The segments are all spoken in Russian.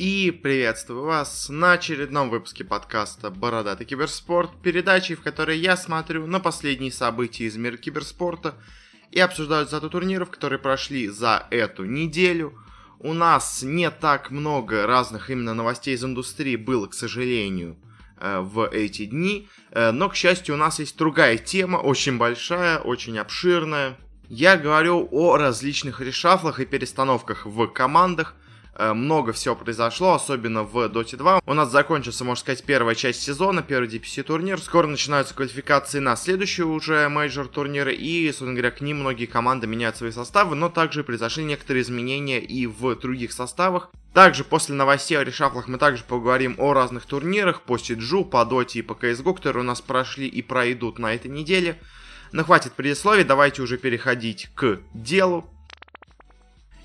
И приветствую вас на очередном выпуске подкаста «Бородатый киберспорт», передачи, в которой я смотрю на последние события из мира киберспорта и обсуждаю зато турниров, которые прошли за эту неделю. У нас не так много разных именно новостей из индустрии было, к сожалению, э, в эти дни, э, но, к счастью, у нас есть другая тема, очень большая, очень обширная. Я говорю о различных решафлах и перестановках в командах, много всего произошло, особенно в Dota 2. У нас закончится, можно сказать, первая часть сезона, первый DPC турнир. Скоро начинаются квалификации на следующие уже мейджор турниры, и, собственно говоря, к ним многие команды меняют свои составы, но также произошли некоторые изменения и в других составах. Также после новостей о решафлах мы также поговорим о разных турнирах по Сиджу, по Доте и по CSGO, которые у нас прошли и пройдут на этой неделе. Но хватит предисловий, давайте уже переходить к делу.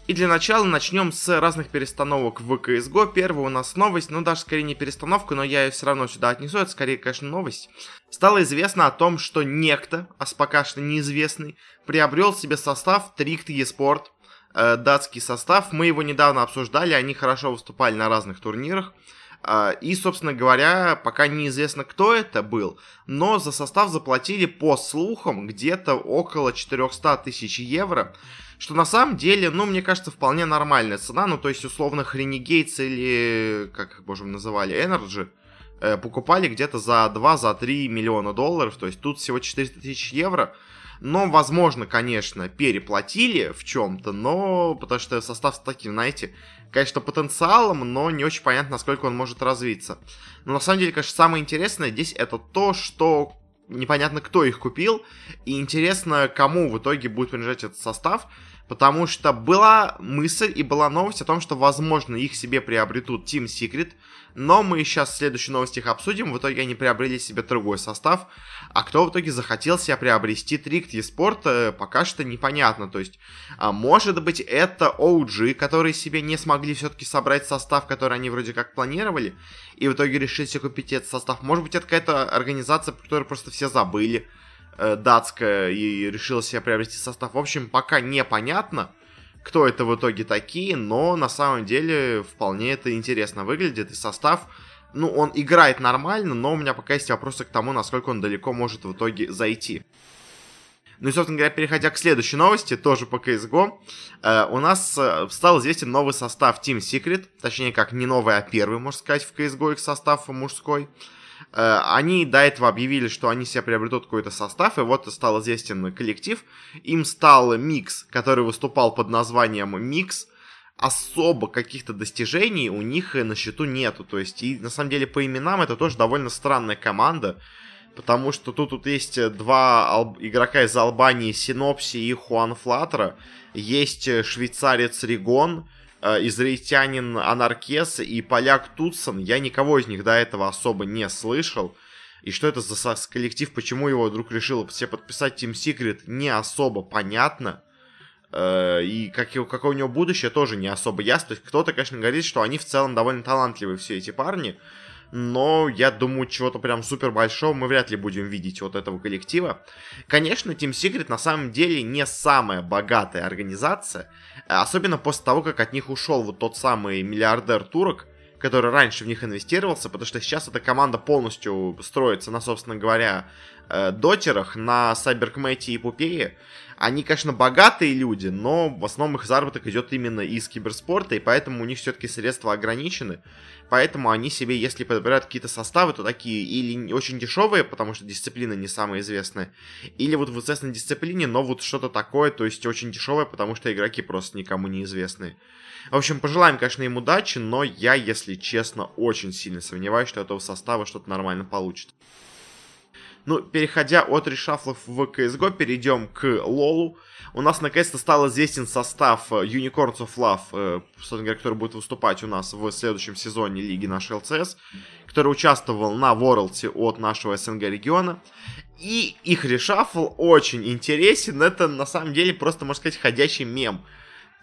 И для начала начнем с разных перестановок в CSGO. Первая у нас новость, ну даже скорее не перестановка, но я ее все равно сюда отнесу, это скорее, конечно, новость. Стало известно о том, что некто, а пока что неизвестный, приобрел себе состав Трикт eSport, э, датский состав. Мы его недавно обсуждали, они хорошо выступали на разных турнирах. Э, и, собственно говоря, пока неизвестно, кто это был, но за состав заплатили по слухам где-то около 400 тысяч евро. Что на самом деле, ну, мне кажется, вполне нормальная цена. Ну, то есть, условно, Хренигейтс или, как их, боже, называли, Energy, э, покупали где-то за 2-3 за миллиона долларов. То есть, тут всего 400 тысяч евро. Но, возможно, конечно, переплатили в чем-то, но потому что состав с таким, знаете, конечно, потенциалом, но не очень понятно, насколько он может развиться. Но на самом деле, конечно, самое интересное здесь это то, что непонятно, кто их купил, и интересно, кому в итоге будет принадлежать этот состав, потому что была мысль и была новость о том, что, возможно, их себе приобретут Team Secret, но мы сейчас в следующей новости их обсудим. В итоге они приобрели себе другой состав. А кто в итоге захотел себе приобрести Трикт eSport, э, пока что непонятно. То есть, а может быть, это OG, которые себе не смогли все-таки собрать состав, который они вроде как планировали, и в итоге решили себе купить этот состав. Может быть, это какая-то организация, которую просто все забыли, датская, и решила себе приобрести состав. В общем, пока непонятно кто это в итоге такие, но на самом деле вполне это интересно выглядит, и состав, ну, он играет нормально, но у меня пока есть вопросы к тому, насколько он далеко может в итоге зайти. Ну и, собственно говоря, переходя к следующей новости, тоже по CSGO, э, у нас э, стал известен новый состав Team Secret, точнее как не новый, а первый, можно сказать, в CSGO их состав мужской. Э, они до этого объявили, что они себе приобретут какой-то состав, и вот стал известен коллектив. Им стал Микс, который выступал под названием Микс. Особо каких-то достижений у них на счету нету. То есть, и на самом деле по именам это тоже довольно странная команда. Потому что тут, тут есть два алб... игрока из Албании, Синопси и Хуан Флатера. Есть швейцарец Ригон, Э, израильтянин Анаркес и поляк Тутсон, я никого из них до этого особо не слышал. И что это за коллектив, почему его вдруг решил все подписать Team Secret, не особо понятно. Э, и как, какое у него будущее, тоже не особо ясно. То есть кто-то, конечно, говорит, что они в целом довольно талантливые все эти парни но я думаю, чего-то прям супер большого мы вряд ли будем видеть от этого коллектива. Конечно, Team Secret на самом деле не самая богатая организация, особенно после того, как от них ушел вот тот самый миллиардер турок, который раньше в них инвестировался, потому что сейчас эта команда полностью строится на, собственно говоря, э, дотерах, на Сайберкмете и Пупее. Они, конечно, богатые люди, но в основном их заработок идет именно из киберспорта, и поэтому у них все-таки средства ограничены. Поэтому они себе, если подбирают какие-то составы, то такие или очень дешевые, потому что дисциплина не самая известная, или вот в известной дисциплине, но вот что-то такое, то есть очень дешевое, потому что игроки просто никому не известные. В общем, пожелаем, конечно, им удачи, но я, если честно, очень сильно сомневаюсь, что этого состава что-то нормально получит. Ну, переходя от решафлов в CSGO, перейдем к Лолу. У нас наконец-то стал известен состав э, Unicorns of Love, э, говоря, который будет выступать у нас в следующем сезоне лиги нашей ЛЦС, который участвовал на Ворлте от нашего СНГ региона. И их решафл очень интересен. Это на самом деле просто, можно сказать, ходячий мем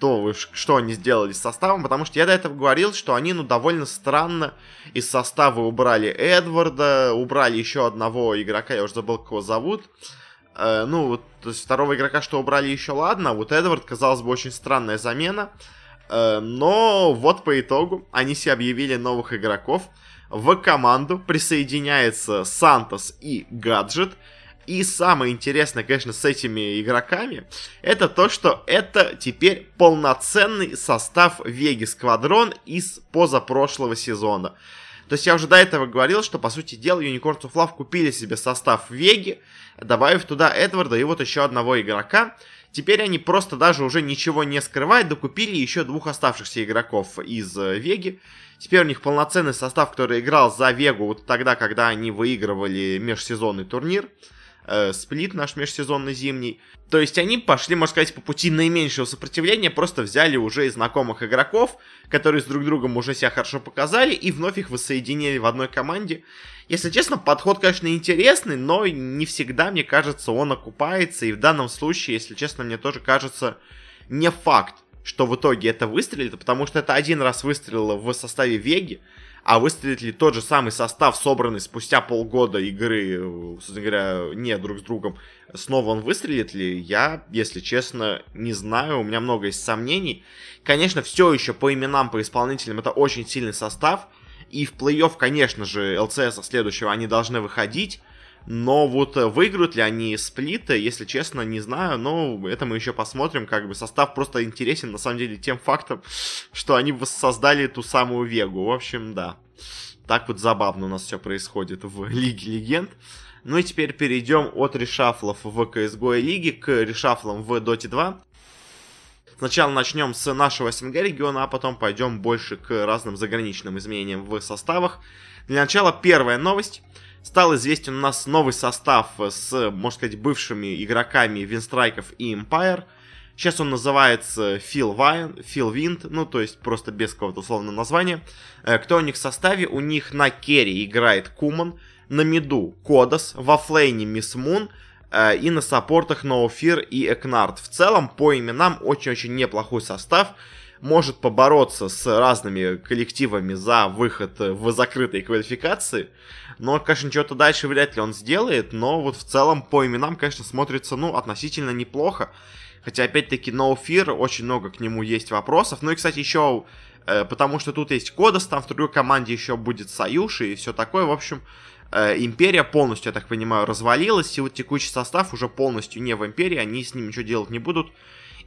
то, что они сделали с составом, потому что я до этого говорил, что они, ну, довольно странно из состава убрали Эдварда, убрали еще одного игрока, я уже забыл, кого зовут. Э, ну, вот, то есть второго игрока, что убрали еще ладно, вот Эдвард, казалось бы, очень странная замена. Э, но вот по итогу они себе объявили новых игроков. В команду присоединяется Сантос и Гаджет. И самое интересное, конечно, с этими игроками, это то, что это теперь полноценный состав Веги Сквадрон из позапрошлого сезона. То есть я уже до этого говорил, что, по сути дела, Unicorns of Love купили себе состав Веги, добавив туда Эдварда и вот еще одного игрока. Теперь они просто даже уже ничего не скрывают, докупили еще двух оставшихся игроков из э, Веги. Теперь у них полноценный состав, который играл за Вегу вот тогда, когда они выигрывали межсезонный турнир э, сплит наш межсезонный зимний. То есть они пошли, можно сказать, по пути наименьшего сопротивления, просто взяли уже из знакомых игроков, которые с друг другом уже себя хорошо показали, и вновь их воссоединили в одной команде. Если честно, подход, конечно, интересный, но не всегда, мне кажется, он окупается, и в данном случае, если честно, мне тоже кажется, не факт, что в итоге это выстрелит, потому что это один раз выстрелило в составе Веги, а выстрелит ли тот же самый состав, собранный спустя полгода игры, собственно говоря, не друг с другом, снова он выстрелит ли, я, если честно, не знаю, у меня много есть сомнений. Конечно, все еще по именам, по исполнителям это очень сильный состав, и в плей-офф, конечно же, ЛЦС следующего они должны выходить, но вот э, выиграют ли они сплиты, если честно, не знаю. Но это мы еще посмотрим. Как бы состав просто интересен, на самом деле, тем фактом, что они воссоздали ту самую Вегу. В общем, да. Так вот забавно у нас все происходит в Лиге Легенд. Ну и теперь перейдем от решафлов в CSGO лиги к решафлам в Dota 2. Сначала начнем с нашего СНГ региона, а потом пойдем больше к разным заграничным изменениям в составах. Для начала первая новость. Стал известен у нас новый состав с, можно сказать, бывшими игроками Винстрайков и Empire. Сейчас он называется Фил Вайн, Фил Винт, ну, то есть просто без какого-то условного названия. Э, кто у них в составе? У них на керри играет Куман, на миду Кодас, во флейне Мисс Мун, э, и на саппортах Ноуфир и Экнард. В целом, по именам, очень-очень неплохой состав. Может побороться с разными коллективами за выход в закрытой квалификации. Но, конечно, что-то дальше вряд ли он сделает. Но вот в целом по именам, конечно, смотрится, ну, относительно неплохо. Хотя, опять-таки, No Fear, очень много к нему есть вопросов. Ну и, кстати, еще э, потому что тут есть Кодос, там в другой команде еще будет Союз и все такое. В общем, э, Империя полностью, я так понимаю, развалилась. И вот текущий состав уже полностью не в Империи, они с ним ничего делать не будут.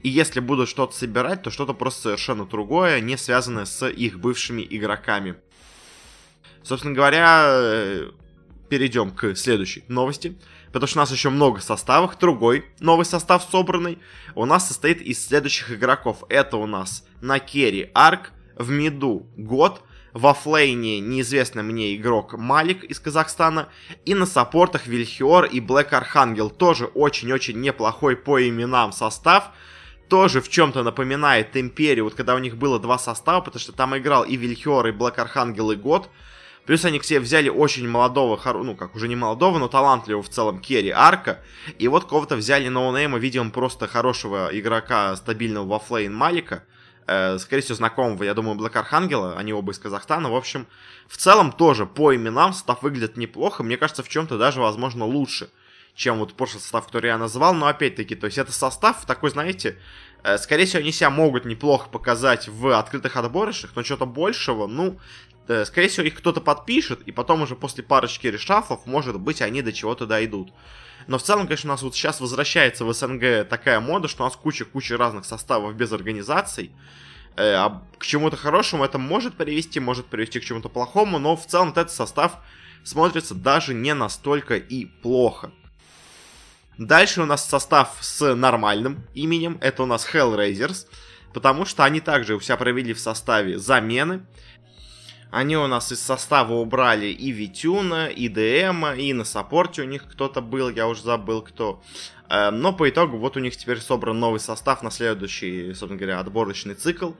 И если будут что-то собирать, то что-то просто совершенно другое, не связанное с их бывшими игроками. Собственно говоря, э, перейдем к следующей новости. Потому что у нас еще много составов. Другой новый состав собранный у нас состоит из следующих игроков. Это у нас на керри Арк, в миду Год, в оффлейне неизвестный мне игрок Малик из Казахстана. И на саппортах Вильхиор и Блэк Архангел. Тоже очень-очень неплохой по именам состав. Тоже в чем-то напоминает Империю, вот когда у них было два состава, потому что там играл и Вильхиор, и Блэк Архангел, и Год. Плюс они к себе взяли очень молодого, ну как уже не молодого, но талантливого в целом Керри Арка. И вот кого-то взяли ноунейма, видимо, просто хорошего игрока, стабильного во флейн Малика. Э, скорее всего, знакомого, я думаю, Блэк Архангела, они оба из Казахстана. В общем, в целом тоже по именам состав выглядит неплохо. Мне кажется, в чем-то даже, возможно, лучше, чем вот прошлый состав, который я назвал. Но опять-таки, то есть это состав такой, знаете, э, Скорее всего, они себя могут неплохо показать в открытых отборочных, но что-то большего, ну, Э, скорее всего, их кто-то подпишет, и потом уже после парочки решафов, может быть, они до чего-то дойдут. Но в целом, конечно, у нас вот сейчас возвращается в СНГ такая мода, что у нас куча-куча разных составов без организаций. Э, а к чему-то хорошему это может привести, может привести к чему-то плохому, но в целом этот состав смотрится даже не настолько и плохо. Дальше у нас состав с нормальным именем, это у нас Hellraisers, потому что они также у себя провели в составе замены. Они у нас из состава убрали и Витюна, и ДМ, и на саппорте у них кто-то был, я уже забыл кто. Эм, но по итогу вот у них теперь собран новый состав на следующий, собственно говоря, отборочный цикл.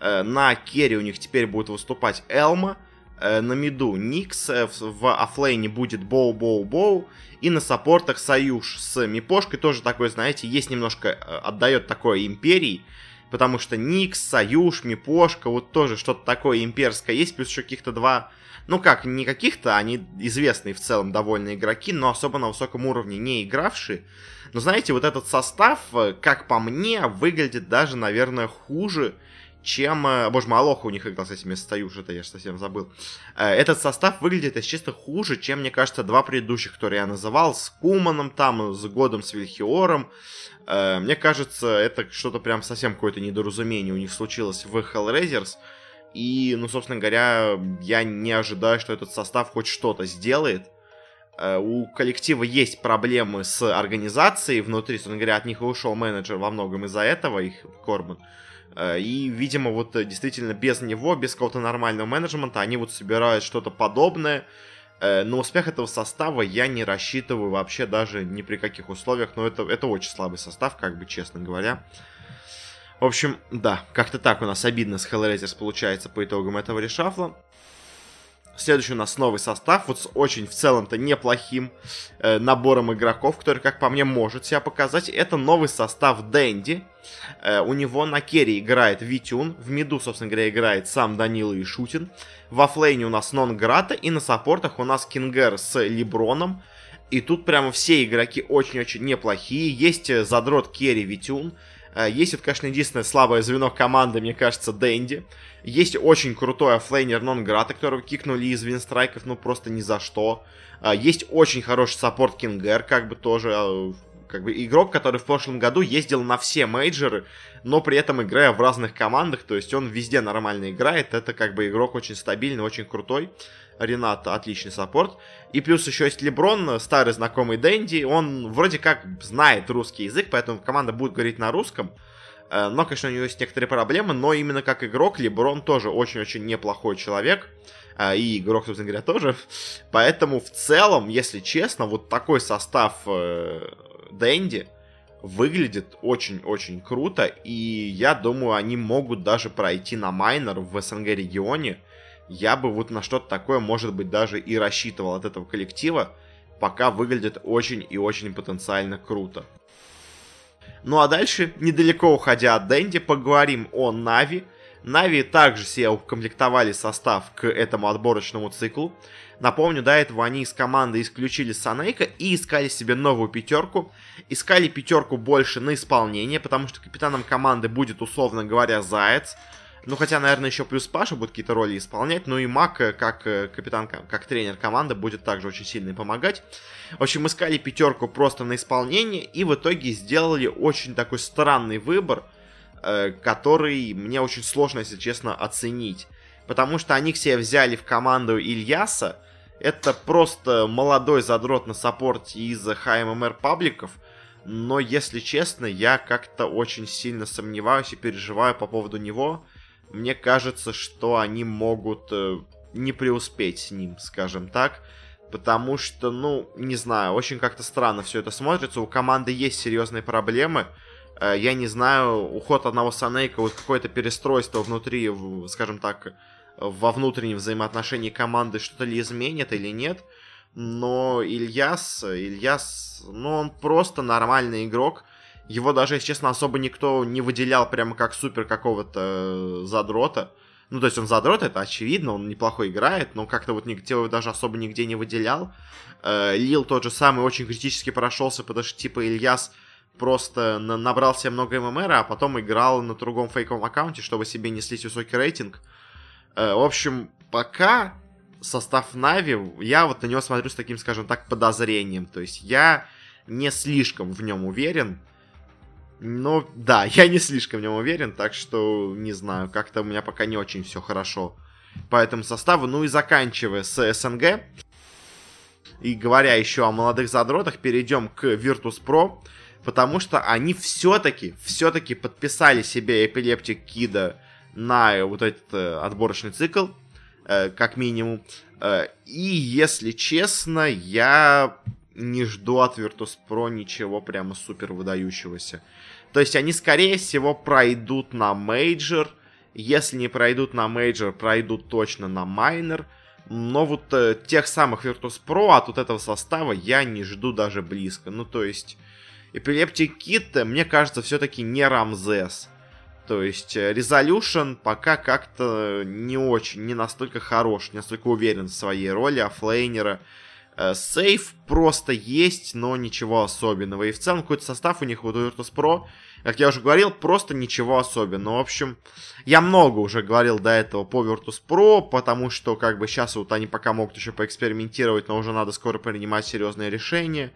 Э, на керри у них теперь будет выступать Элма, э, на миду Никс, э, в оффлейне будет Боу-Боу-Боу, и на саппортах Союз с Мипошкой тоже такой, знаете, есть немножко, отдает такое Империи, потому что Никс, Союз, Мипошка, вот тоже что-то такое имперское есть, плюс еще каких-то два, ну как, не каких-то, они известные в целом довольно игроки, но особо на высоком уровне не игравшие. Но знаете, вот этот состав, э, как по мне, выглядит даже, наверное, хуже, чем... Э, боже мой, Алоха у них играл, кстати, вместо Таюша-то, я же совсем забыл. Э, этот состав выглядит, если честно, хуже, чем, мне кажется, два предыдущих, которые я называл, с Куманом там, с Годом, с Вильхиором. Э, мне кажется, это что-то прям совсем какое-то недоразумение у них случилось в Hellraisers. И, ну, собственно говоря, я не ожидаю, что этот состав хоть что-то сделает. У коллектива есть проблемы с организацией внутри, собственно говоря, от них и ушел менеджер во многом из-за этого, их Корбан. И, видимо, вот э, действительно без него, без какого-то нормального менеджмента, они вот собирают что-то подобное. Э, на успех этого состава я не рассчитываю вообще даже ни при каких условиях. Но это, это очень слабый состав, как бы честно говоря. В общем, да, как-то так у нас обидно с Hellraisers получается по итогам этого решафла. Следующий у нас новый состав, вот с очень в целом-то неплохим э, набором игроков, который, как по мне, может себя показать. Это новый состав Дэнди. Э, у него на керри играет Витюн, в миду, собственно говоря, играет сам Данил Ишутин. В оффлейне у нас Нонграта, и на саппортах у нас Кингер с Леброном. И тут прямо все игроки очень-очень неплохие. Есть э, задрот керри Витюн, есть вот, конечно, единственное слабое звено команды, мне кажется, Дэнди. Есть очень крутой оффлейнер Нонграта, которого кикнули из винстрайков, ну просто ни за что. Э, есть очень хороший саппорт Кингер, как бы тоже э, как бы игрок, который в прошлом году ездил на все мейджоры, но при этом играя в разных командах, то есть он везде нормально играет, это как бы игрок очень стабильный, очень крутой. Ренат отличный саппорт. И плюс еще есть Леброн, старый знакомый Дэнди. Он вроде как знает русский язык, поэтому команда будет говорить на русском. Э, но, конечно, у него есть некоторые проблемы, но именно как игрок Леброн тоже очень-очень неплохой человек. Э, и игрок, собственно говоря, тоже. Поэтому в целом, если честно, вот такой состав э, Дэнди выглядит очень-очень круто. И я думаю, они могут даже пройти на майнер в СНГ регионе я бы вот на что-то такое, может быть, даже и рассчитывал от этого коллектива, пока выглядит очень и очень потенциально круто. Ну а дальше, недалеко уходя от Дэнди, поговорим о Нави. Нави также себе укомплектовали состав к этому отборочному циклу. Напомню, до этого они из команды исключили Санейка и искали себе новую пятерку. Искали пятерку больше на исполнение, потому что капитаном команды будет, условно говоря, Заяц. Ну, хотя, наверное, еще плюс Паша будет какие-то роли исполнять. Ну и Мак, э, как э, капитан, как тренер команды, будет также очень сильно помогать. В общем, искали пятерку просто на исполнение. И в итоге сделали очень такой странный выбор, э, который мне очень сложно, если честно, оценить. Потому что они себе взяли в команду Ильяса. Это просто молодой задрот на саппорте из ХММР пабликов. Но, если честно, я как-то очень сильно сомневаюсь и переживаю по поводу него мне кажется, что они могут э, не преуспеть с ним, скажем так. Потому что, ну, не знаю, очень как-то странно все это смотрится. У команды есть серьезные проблемы. Э, я не знаю, уход одного Санейка, вот какое-то перестройство внутри, скажем так, во внутреннем взаимоотношении команды что-то ли изменит или нет. Но Ильяс, Ильяс, ну, он просто нормальный игрок. Его даже, если честно, особо никто не выделял прямо как супер какого-то э, задрота. Ну, то есть он задрот, это очевидно, он неплохо играет, но как-то вот никто его даже особо нигде не выделял. Э, Лил тот же самый очень критически прошелся, потому что типа Ильяс просто на набрал себе много ММР, а потом играл на другом фейковом аккаунте, чтобы себе не слить высокий рейтинг. Э, в общем, пока состав Нави, я вот на него смотрю с таким, скажем так, подозрением. То есть я не слишком в нем уверен. Ну, да, я не слишком в нем уверен, так что, не знаю, как-то у меня пока не очень все хорошо по этому составу. Ну и заканчивая с СНГ, и говоря еще о молодых задротах, перейдем к Virtus Pro, потому что они все-таки, все-таки подписали себе Эпилептик Кида на вот этот э, отборочный цикл, э, как минимум. Э, и, если честно, я не жду от Virtus Pro ничего прямо супер выдающегося. То есть они, скорее всего, пройдут на мейджор. Если не пройдут на мейджор, пройдут точно на майнер. Но вот э, тех самых Virtus Pro от вот этого состава я не жду даже близко. Ну, то есть, Epileptick1d, мне кажется, все-таки не Рамзес. То есть, э, Resolut1on пока как-то не очень, не настолько хорош, не настолько уверен в своей роли оффлейнера. Э, сейф просто есть, но ничего особенного. И в целом какой-то состав у них у Virtus Pro как я уже говорил, просто ничего особенного. В общем, я много уже говорил до этого по Virtus.pro, потому что как бы сейчас вот они пока могут еще поэкспериментировать, но уже надо скоро принимать серьезные решения.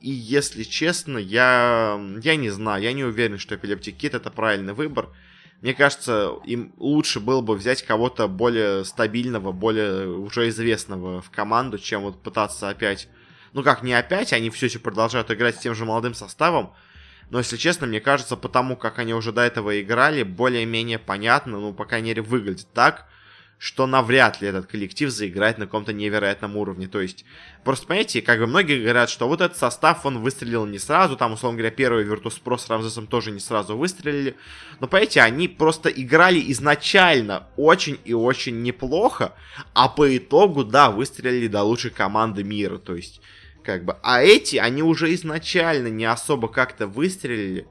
И если честно, я, я не знаю, я не уверен, что Epileptic Kit это правильный выбор. Мне кажется, им лучше было бы взять кого-то более стабильного, более уже известного в команду, чем вот пытаться опять... Ну как, не опять, они все еще продолжают играть с тем же молодым составом, но, если честно, мне кажется, потому как они уже до этого играли, более-менее понятно, ну, по крайней мере, выглядит так, что навряд ли этот коллектив заиграет на каком-то невероятном уровне. То есть, просто понимаете, как бы многие говорят, что вот этот состав, он выстрелил не сразу, там, условно говоря, первый Virtus.pro с Рамзесом тоже не сразу выстрелили. Но, понимаете, они просто играли изначально очень и очень неплохо, а по итогу, да, выстрелили до лучшей команды мира. То есть, как бы. А эти, они уже изначально не особо как-то выстрелили.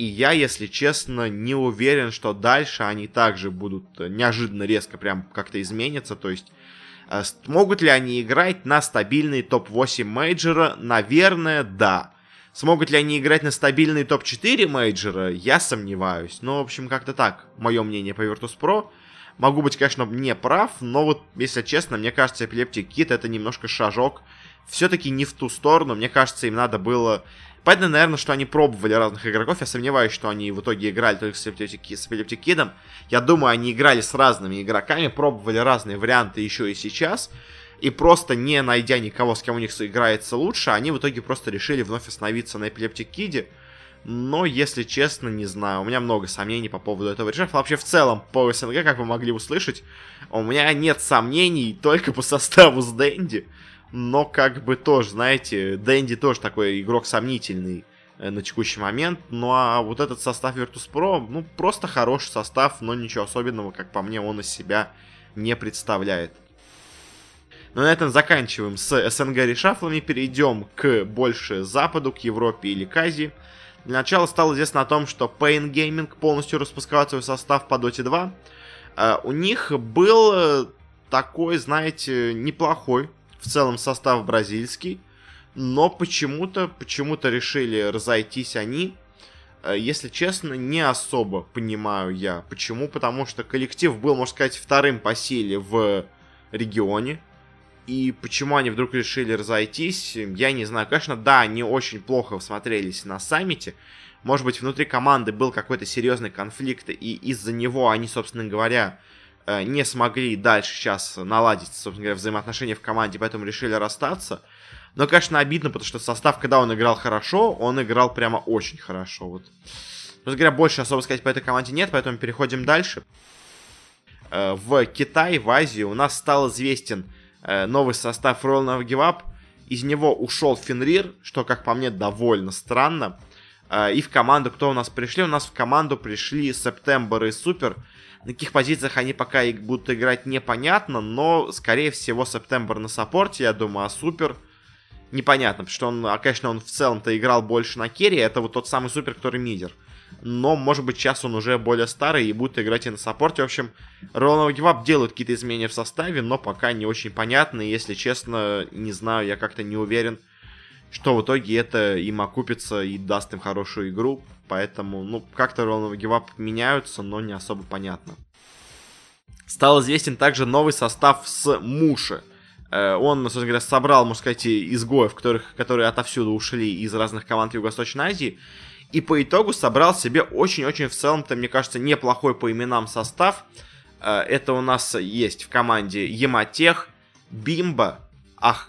И я, если честно, не уверен, что дальше они также будут э, неожиданно резко прям как-то изменятся. То есть, э, смогут ли они играть на стабильный топ-8 мейджора? Наверное, да. Смогут ли они играть на стабильный топ-4 мейджора? Я сомневаюсь. Но, в общем, как-то так. Мое мнение по Virtus.pro. Могу быть, конечно, не прав, но вот, если честно, мне кажется, Epileptic Kit это немножко шажок все-таки не в ту сторону. Мне кажется, им надо было... Понятно, наверное, что они пробовали разных игроков. Я сомневаюсь, что они в итоге играли только с Kid. Я думаю, они играли с разными игроками, пробовали разные варианты еще и сейчас. И просто не найдя никого, с кем у них играется лучше, они в итоге просто решили вновь остановиться на Kid. Но, если честно, не знаю. У меня много сомнений по поводу этого решения. Вообще, в целом, по СНГ, как вы могли услышать, у меня нет сомнений только по составу с Дэнди но как бы тоже, знаете, Дэнди тоже такой игрок сомнительный э, на текущий момент. Ну а вот этот состав Virtus.pro, ну просто хороший состав, но ничего особенного, как по мне, он из себя не представляет. Но на этом заканчиваем с СНГ решафлами, перейдем к больше Западу, к Европе или к Азии. Для начала стало известно о том, что Pain Gaming полностью распускает свой состав по Dota 2. Uh, у них был э, такой, знаете, неплохой в целом состав бразильский, но почему-то почему-то решили разойтись они. Э, если честно, не особо понимаю я. Почему? Потому что коллектив был, можно сказать, вторым по силе в регионе. И почему они вдруг решили разойтись, я не знаю. Конечно, да, они очень плохо смотрелись на саммите. Может быть, внутри команды был какой-то серьезный конфликт, и из-за него они, собственно говоря, не смогли дальше сейчас наладить, собственно говоря, взаимоотношения в команде, поэтому решили расстаться. Но, конечно, обидно, потому что состав, когда он играл хорошо, он играл прямо очень хорошо. Вот. Собственно говоря, больше особо сказать по этой команде нет, поэтому переходим дальше. Э, в Китае, в Азии у нас стал известен э, новый состав Royal Never Give Up. Из него ушел Фенрир, что, как по мне, довольно странно. И в команду, кто у нас пришли? У нас в команду пришли Септембр и Супер. На каких позициях они пока будут играть непонятно, но, скорее всего, Септембр на саппорте, я думаю, а Супер непонятно, потому что он, а, конечно, он в целом-то играл больше на керри, это вот тот самый Супер, который мидер. Но, может быть, сейчас он уже более старый и будет играть и на саппорте. В общем, Royal Give делают какие-то изменения в составе, но пока не очень понятно. И, если честно, не знаю, я как-то не уверен, что в итоге это им окупится и даст им хорошую игру. Поэтому, ну, как-то Roll Give меняются, но не особо понятно. Стал известен также новый состав с Муши. Э, он, собственно говоря, собрал, можно сказать, изгоев, которых, которые отовсюду ушли из разных команд Юго-Восточной Азии. И по итогу собрал себе очень-очень в целом-то, мне кажется, неплохой по именам состав. Э, это у нас есть в команде Ематех, Бимба, Ах,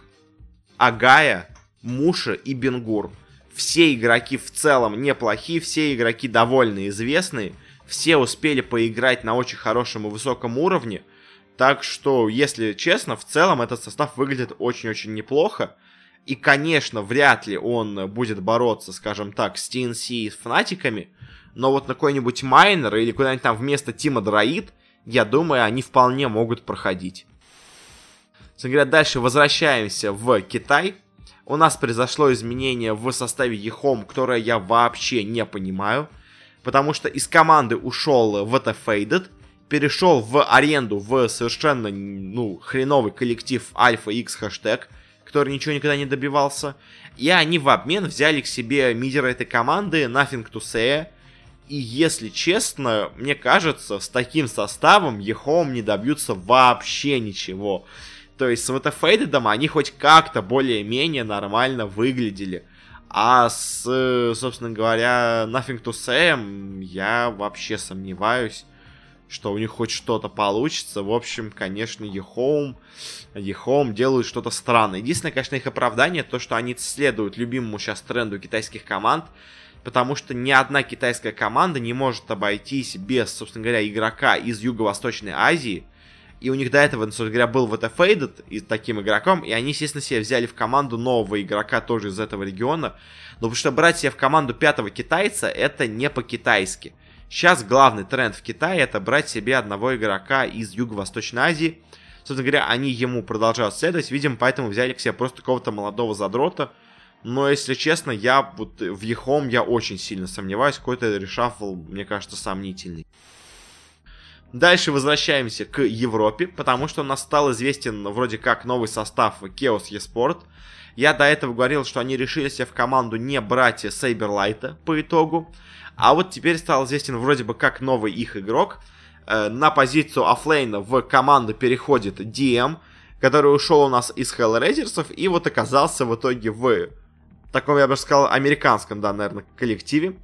Агая, Муша и Бенгур все игроки в целом неплохие, все игроки довольно известные, все успели поиграть на очень хорошем и высоком уровне. Так что, если честно, в целом этот состав выглядит очень-очень неплохо. И, конечно, вряд ли он будет бороться, скажем так, с TNC и с фанатиками. Но вот на какой-нибудь майнер или куда-нибудь там вместо Тима Дроид, я думаю, они вполне могут проходить. Говоря, дальше возвращаемся в Китай у нас произошло изменение в составе Ехом, которое я вообще не понимаю. Потому что из команды ушел VT Faded, перешел в аренду в совершенно, ну, хреновый коллектив Альфа X хэштег, который ничего никогда не добивался. И они в обмен взяли к себе мидера этой команды Nothing to Say. И если честно, мне кажется, с таким составом EHOME не добьются вообще ничего. То есть с Ватафейдедом они хоть как-то более-менее нормально выглядели. А с, собственно говоря, Nothing to Say я вообще сомневаюсь что у них хоть что-то получится. В общем, конечно, Ехоум, Ехоум делают что-то странное. Единственное, конечно, их оправдание, то, что они следуют любимому сейчас тренду китайских команд, потому что ни одна китайская команда не может обойтись без, собственно говоря, игрока из Юго-Восточной Азии. И у них до этого, собственно говоря, был вот Faded и таким игроком, и они, естественно, себе взяли в команду нового игрока тоже из этого региона. Но потому что брать себе в команду пятого китайца, это не по-китайски. Сейчас главный тренд в Китае это брать себе одного игрока из Юго-Восточной Азии. Собственно говоря, они ему продолжают следовать. Видимо, поэтому взяли к себе просто какого-то молодого задрота. Но, если честно, я вот в Ехом я очень сильно сомневаюсь. Какой-то решафл, мне кажется, сомнительный. Дальше возвращаемся к Европе, потому что у нас стал известен вроде как новый состав Chaos eSport. Я до этого говорил, что они решили себе в команду не брать Сейберлайта по итогу. А вот теперь стал известен вроде бы как новый их игрок. Э, на позицию оффлейна в команду переходит DM, который ушел у нас из Hellraisers и вот оказался в итоге в таком, я бы сказал, американском, да, наверное, коллективе.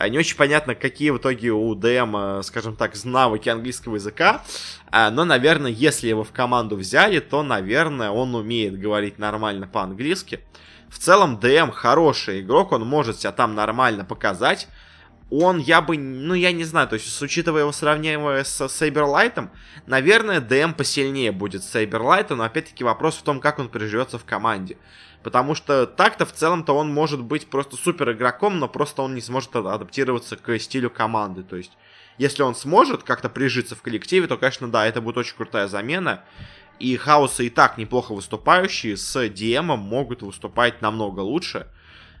Э, не очень понятно, какие в итоге у э, скажем так, навыки английского языка. Но, наверное, если его в команду взяли, то, наверное, он умеет говорить нормально по-английски. В целом, DM хороший игрок, он может себя там нормально показать он, я бы, ну, я не знаю, то есть, учитывая его сравнивая с Сейберлайтом, наверное, ДМ посильнее будет Сейберлайта, но, опять-таки, вопрос в том, как он приживется в команде. Потому что так-то, в целом-то, он может быть просто супер игроком, но просто он не сможет адаптироваться к стилю команды. То есть, если он сможет как-то прижиться в коллективе, то, конечно, да, это будет очень крутая замена. И хаосы и так неплохо выступающие с DM могут выступать намного лучше.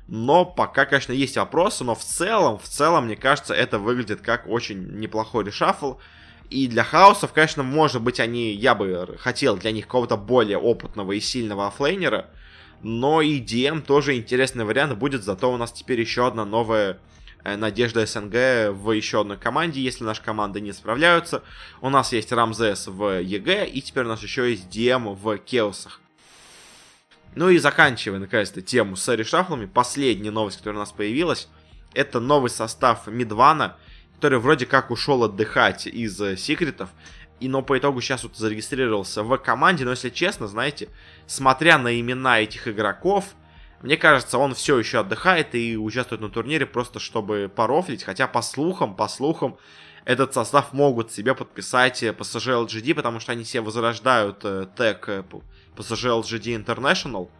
Но пока, конечно, есть вопросы, но в целом, в целом, мне кажется, это выглядит как очень неплохой решафл. И для хаосов, конечно, может быть, они, я бы хотел для них какого-то более опытного и сильного оффлейнера. Но и DM тоже интересный вариант будет, зато у нас теперь еще одна новая э, надежда СНГ в еще одной команде, если наши команды не справляются. У нас есть Рамзес в ЕГЭ, и теперь у нас еще есть DM в Хаосах. Ну и заканчивая, наконец-то, тему с решафлами, последняя новость, которая у нас появилась, это новый состав Мидвана, который вроде как ушел отдыхать из э, секретов, и но по итогу сейчас вот зарегистрировался в команде, но если честно, знаете, смотря на имена этих игроков, мне кажется, он все еще отдыхает и участвует на турнире просто чтобы порофлить, хотя по слухам, по слухам, этот состав могут себе подписать PSG LGD, потому что они себе возрождают э, тег э, PSG LGD International.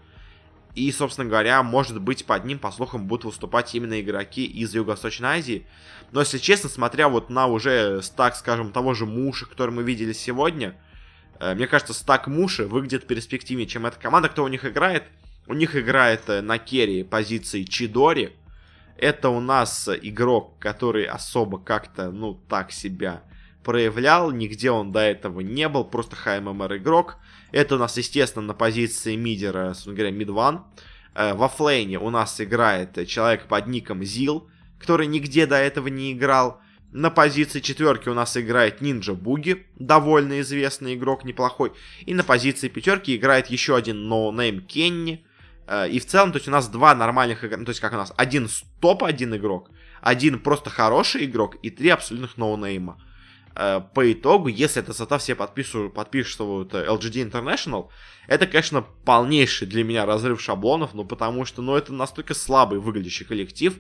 И, собственно говоря, может быть, под ним, по слухам, будут выступать именно игроки из Юго-Восточной Азии. Но, если честно, смотря вот на уже стак, скажем, того же Муши, который мы видели сегодня, э, мне кажется, стак Муши выглядит перспективнее, чем эта команда. Кто у них играет? У них играет э, на керри позиции Чидори. Это у нас игрок, который особо как-то, ну, так себя проявлял. Нигде он до этого не был, просто ХММР игрок. Это у нас, естественно, на позиции мидера, собственно говоря, MidOne. Э, в оффлейне у нас играет человек под ником Зил, который нигде до этого не играл. На позиции четверки у нас играет NinjaBoogie, довольно известный игрок, неплохой. И на позиции пятерки играет еще один ноунейм Кенни. Э, и в целом, то есть у нас два нормальных игрока, ну, то есть как у нас, один топ-один игрок, один просто хороший игрок и три абсолютных ноунейма. Но по итогу, если этот состав все подписывают, подписывают э, LGD International, это, конечно, полнейший для меня разрыв шаблонов, ну, потому что, ну, это настолько слабый выглядящий коллектив,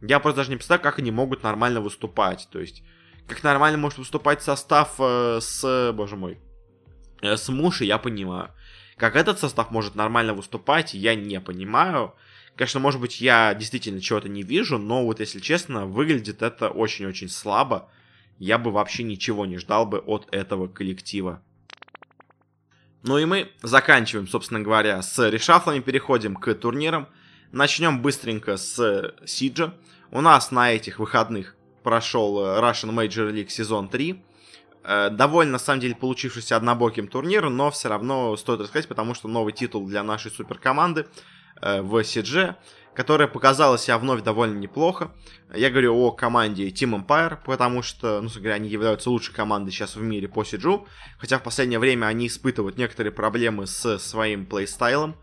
я просто даже не представляю, как они могут нормально выступать, то есть, как нормально может выступать состав э, с, боже мой, э, с Муши, я понимаю. Как этот состав может нормально выступать, я не понимаю. Конечно, может быть, я действительно чего-то не вижу, но вот, если честно, выглядит это очень-очень слабо я бы вообще ничего не ждал бы от этого коллектива. Ну и мы заканчиваем, собственно говоря, с решафлами, переходим к турнирам. Начнем быстренько с Сиджа. У нас на этих выходных прошел Russian Major League сезон 3. Э, довольно, на самом деле, получившийся однобоким турнир, но все равно стоит рассказать, потому что новый титул для нашей суперкоманды э, в CG, которая показала себя вновь довольно неплохо. Я говорю о команде Team Empire, потому что, ну, говоря, они являются лучшей командой сейчас в мире по CG, хотя в последнее время они испытывают некоторые проблемы с своим плейстайлом.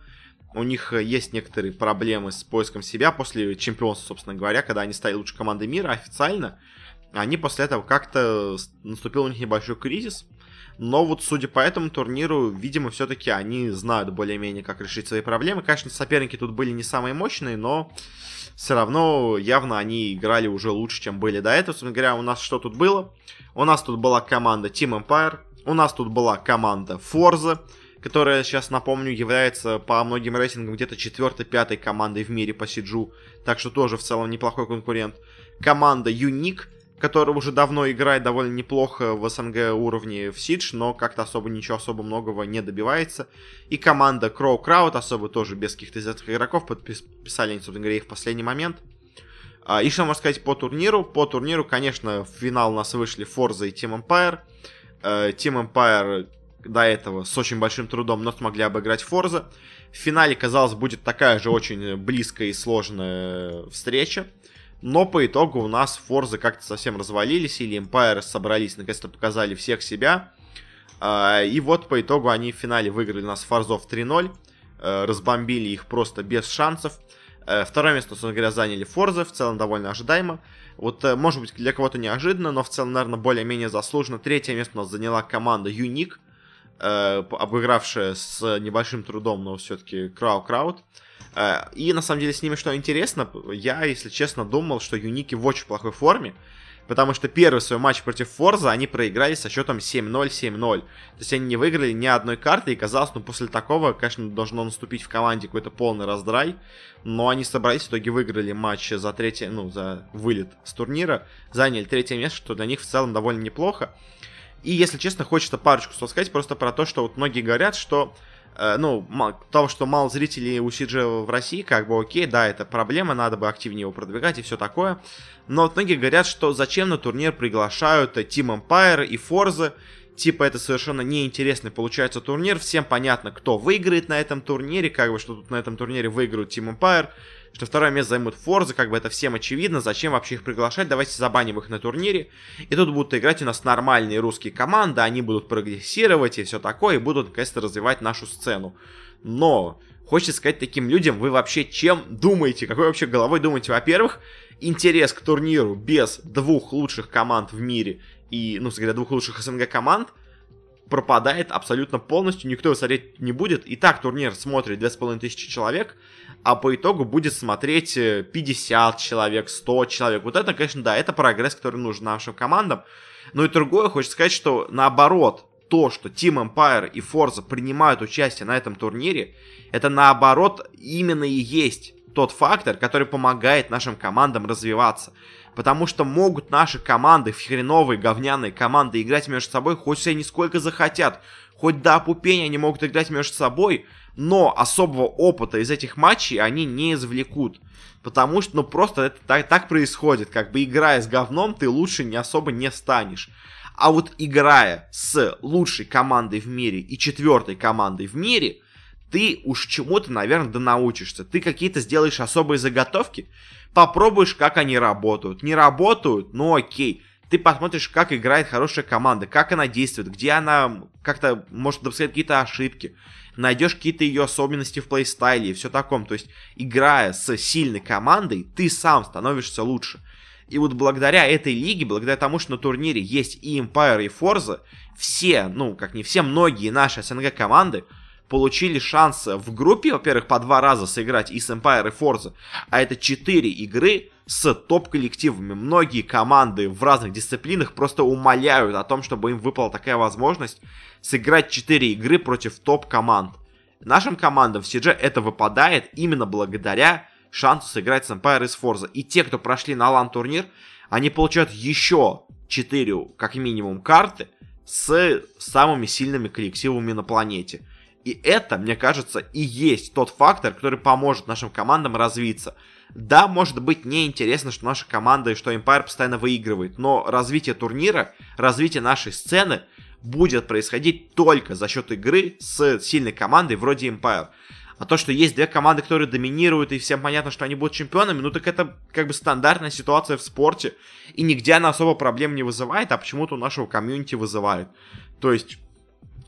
У них есть некоторые проблемы с поиском себя после чемпионства, собственно говоря, когда они стали лучшей командой мира официально они после этого как-то наступил у них небольшой кризис. Но вот судя по этому турниру, видимо, все-таки они знают более-менее, как решить свои проблемы. Конечно, соперники тут были не самые мощные, но все равно явно они играли уже лучше, чем были до этого. Собственно говоря, у нас что тут было? У нас тут была команда Team Empire, у нас тут была команда Forza, которая, сейчас напомню, является по многим рейтингам где-то четвертой-пятой командой в мире по Сиджу, так что тоже в целом неплохой конкурент. Команда Unique, который уже давно играет довольно неплохо в СНГ уровне в Сидж, но как-то особо ничего особо многого не добивается. И команда Crow Crowd, особо тоже без каких-то известных игроков, подписали они, собственно говоря, их в последний момент. А, и что можно сказать по турниру? По турниру, конечно, в финал у нас вышли Forza и Team Empire. Э, Team Empire до этого с очень большим трудом, но смогли обыграть Forza. В финале, казалось, будет такая же очень близкая и сложная встреча. Но по итогу у нас Форзы как-то совсем развалились, или Empire собрались, наконец-то показали всех себя. А, и вот по итогу они в финале выиграли у нас Форзов 3-0, э, разбомбили их просто без шансов. Э, второе место, собственно говоря, заняли Форзы, в целом довольно ожидаемо. Вот, э, может быть, для кого-то неожиданно, но в целом, наверное, более-менее заслуженно. Третье место у нас заняла команда Юник, обыгравшая с небольшим трудом, но все-таки Крау Крауд. Э, и на самом деле с ними что интересно, я, если честно, думал, что Юники в очень плохой форме, потому что первый свой матч против Форза они проиграли со счетом 7-0, 7-0. То есть они не выиграли ни одной карты, и казалось, ну после такого, конечно, должно наступить в команде какой-то полный раздрай, но они собрались, в итоге выиграли матч за третье, ну, за вылет с турнира, заняли третье место, что для них в целом довольно неплохо. И, если честно, хочется парочку слов сказать просто про то, что вот многие говорят, что Э, ну, того, что мало зрителей у CG в России, как бы окей, да, это проблема, надо бы активнее его продвигать и все такое. Но вот многие говорят, что зачем на турнир приглашают Team Empire и Forza, типа это совершенно неинтересный получается турнир, всем понятно, кто выиграет на этом турнире, как бы, что тут на этом турнире выиграют Team Empire, что второе место займут Форзы, как бы это всем очевидно, зачем вообще их приглашать, давайте забаним их на турнире. И тут будут играть у нас нормальные русские команды, они будут прогрессировать и все такое, и будут наконец-то развивать нашу сцену. Но, хочется сказать таким людям, вы вообще чем думаете, какой вообще головой думаете? Во-первых, интерес к турниру без двух лучших команд в мире и, ну, говоря, двух лучших СНГ команд пропадает абсолютно полностью, никто его смотреть не будет. И так турнир смотрит 2500 человек, а по итогу будет смотреть 50 э, человек, 100 человек. Вот это, конечно, да, это прогресс, который нужен нашим командам. Но и другое, хочется сказать, что наоборот, то, что Team Empire и Forza принимают участие на этом турнире, это наоборот именно и есть тот фактор, который помогает нашим командам развиваться. Потому что могут наши команды, хреновые, говняные команды, играть между собой хоть все нисколько захотят. Хоть до опупения они могут играть между собой, но особого опыта из этих матчей они не извлекут. Потому что, ну, просто это так, так происходит. Как бы играя с говном, ты лучше не особо не станешь. А вот играя с лучшей командой в мире и четвертой командой в мире, ты уж чему-то, наверное, да научишься. Ты какие-то сделаешь особые заготовки, попробуешь, как они работают. Не работают, ну окей. Ты посмотришь, как играет хорошая команда, как она действует, где она как-то может допускать какие-то ошибки найдешь какие-то ее особенности в плейстайле и все таком. То есть, играя с сильной командой, ты сам становишься лучше. И вот благодаря этой лиге, благодаря тому, что на турнире есть и Empire, и Forza, все, ну, как не все, многие наши СНГ команды получили шанс в группе, во-первых, по два раза сыграть и с Empire, и Forza, а это четыре игры с топ-коллективами. Многие команды в разных дисциплинах просто умоляют о том, чтобы им выпала такая возможность сыграть 4 игры против топ-команд. Нашим командам в CG это выпадает именно благодаря шансу сыграть с Empire из Forza. И те, кто прошли на LAN турнир, они получают еще 4, как минимум, карты с самыми сильными коллективами на планете. И это, мне кажется, и есть тот фактор, который поможет нашим командам развиться. Да, может быть неинтересно, что наша команда и что Empire постоянно выигрывает, но развитие турнира, развитие нашей сцены будет происходить только за счет игры с сильной командой вроде Empire. А то, что есть две команды, которые доминируют, и всем понятно, что они будут чемпионами, ну так это как бы стандартная ситуация в спорте. И нигде она особо проблем не вызывает, а почему-то у нашего комьюнити вызывает. То есть,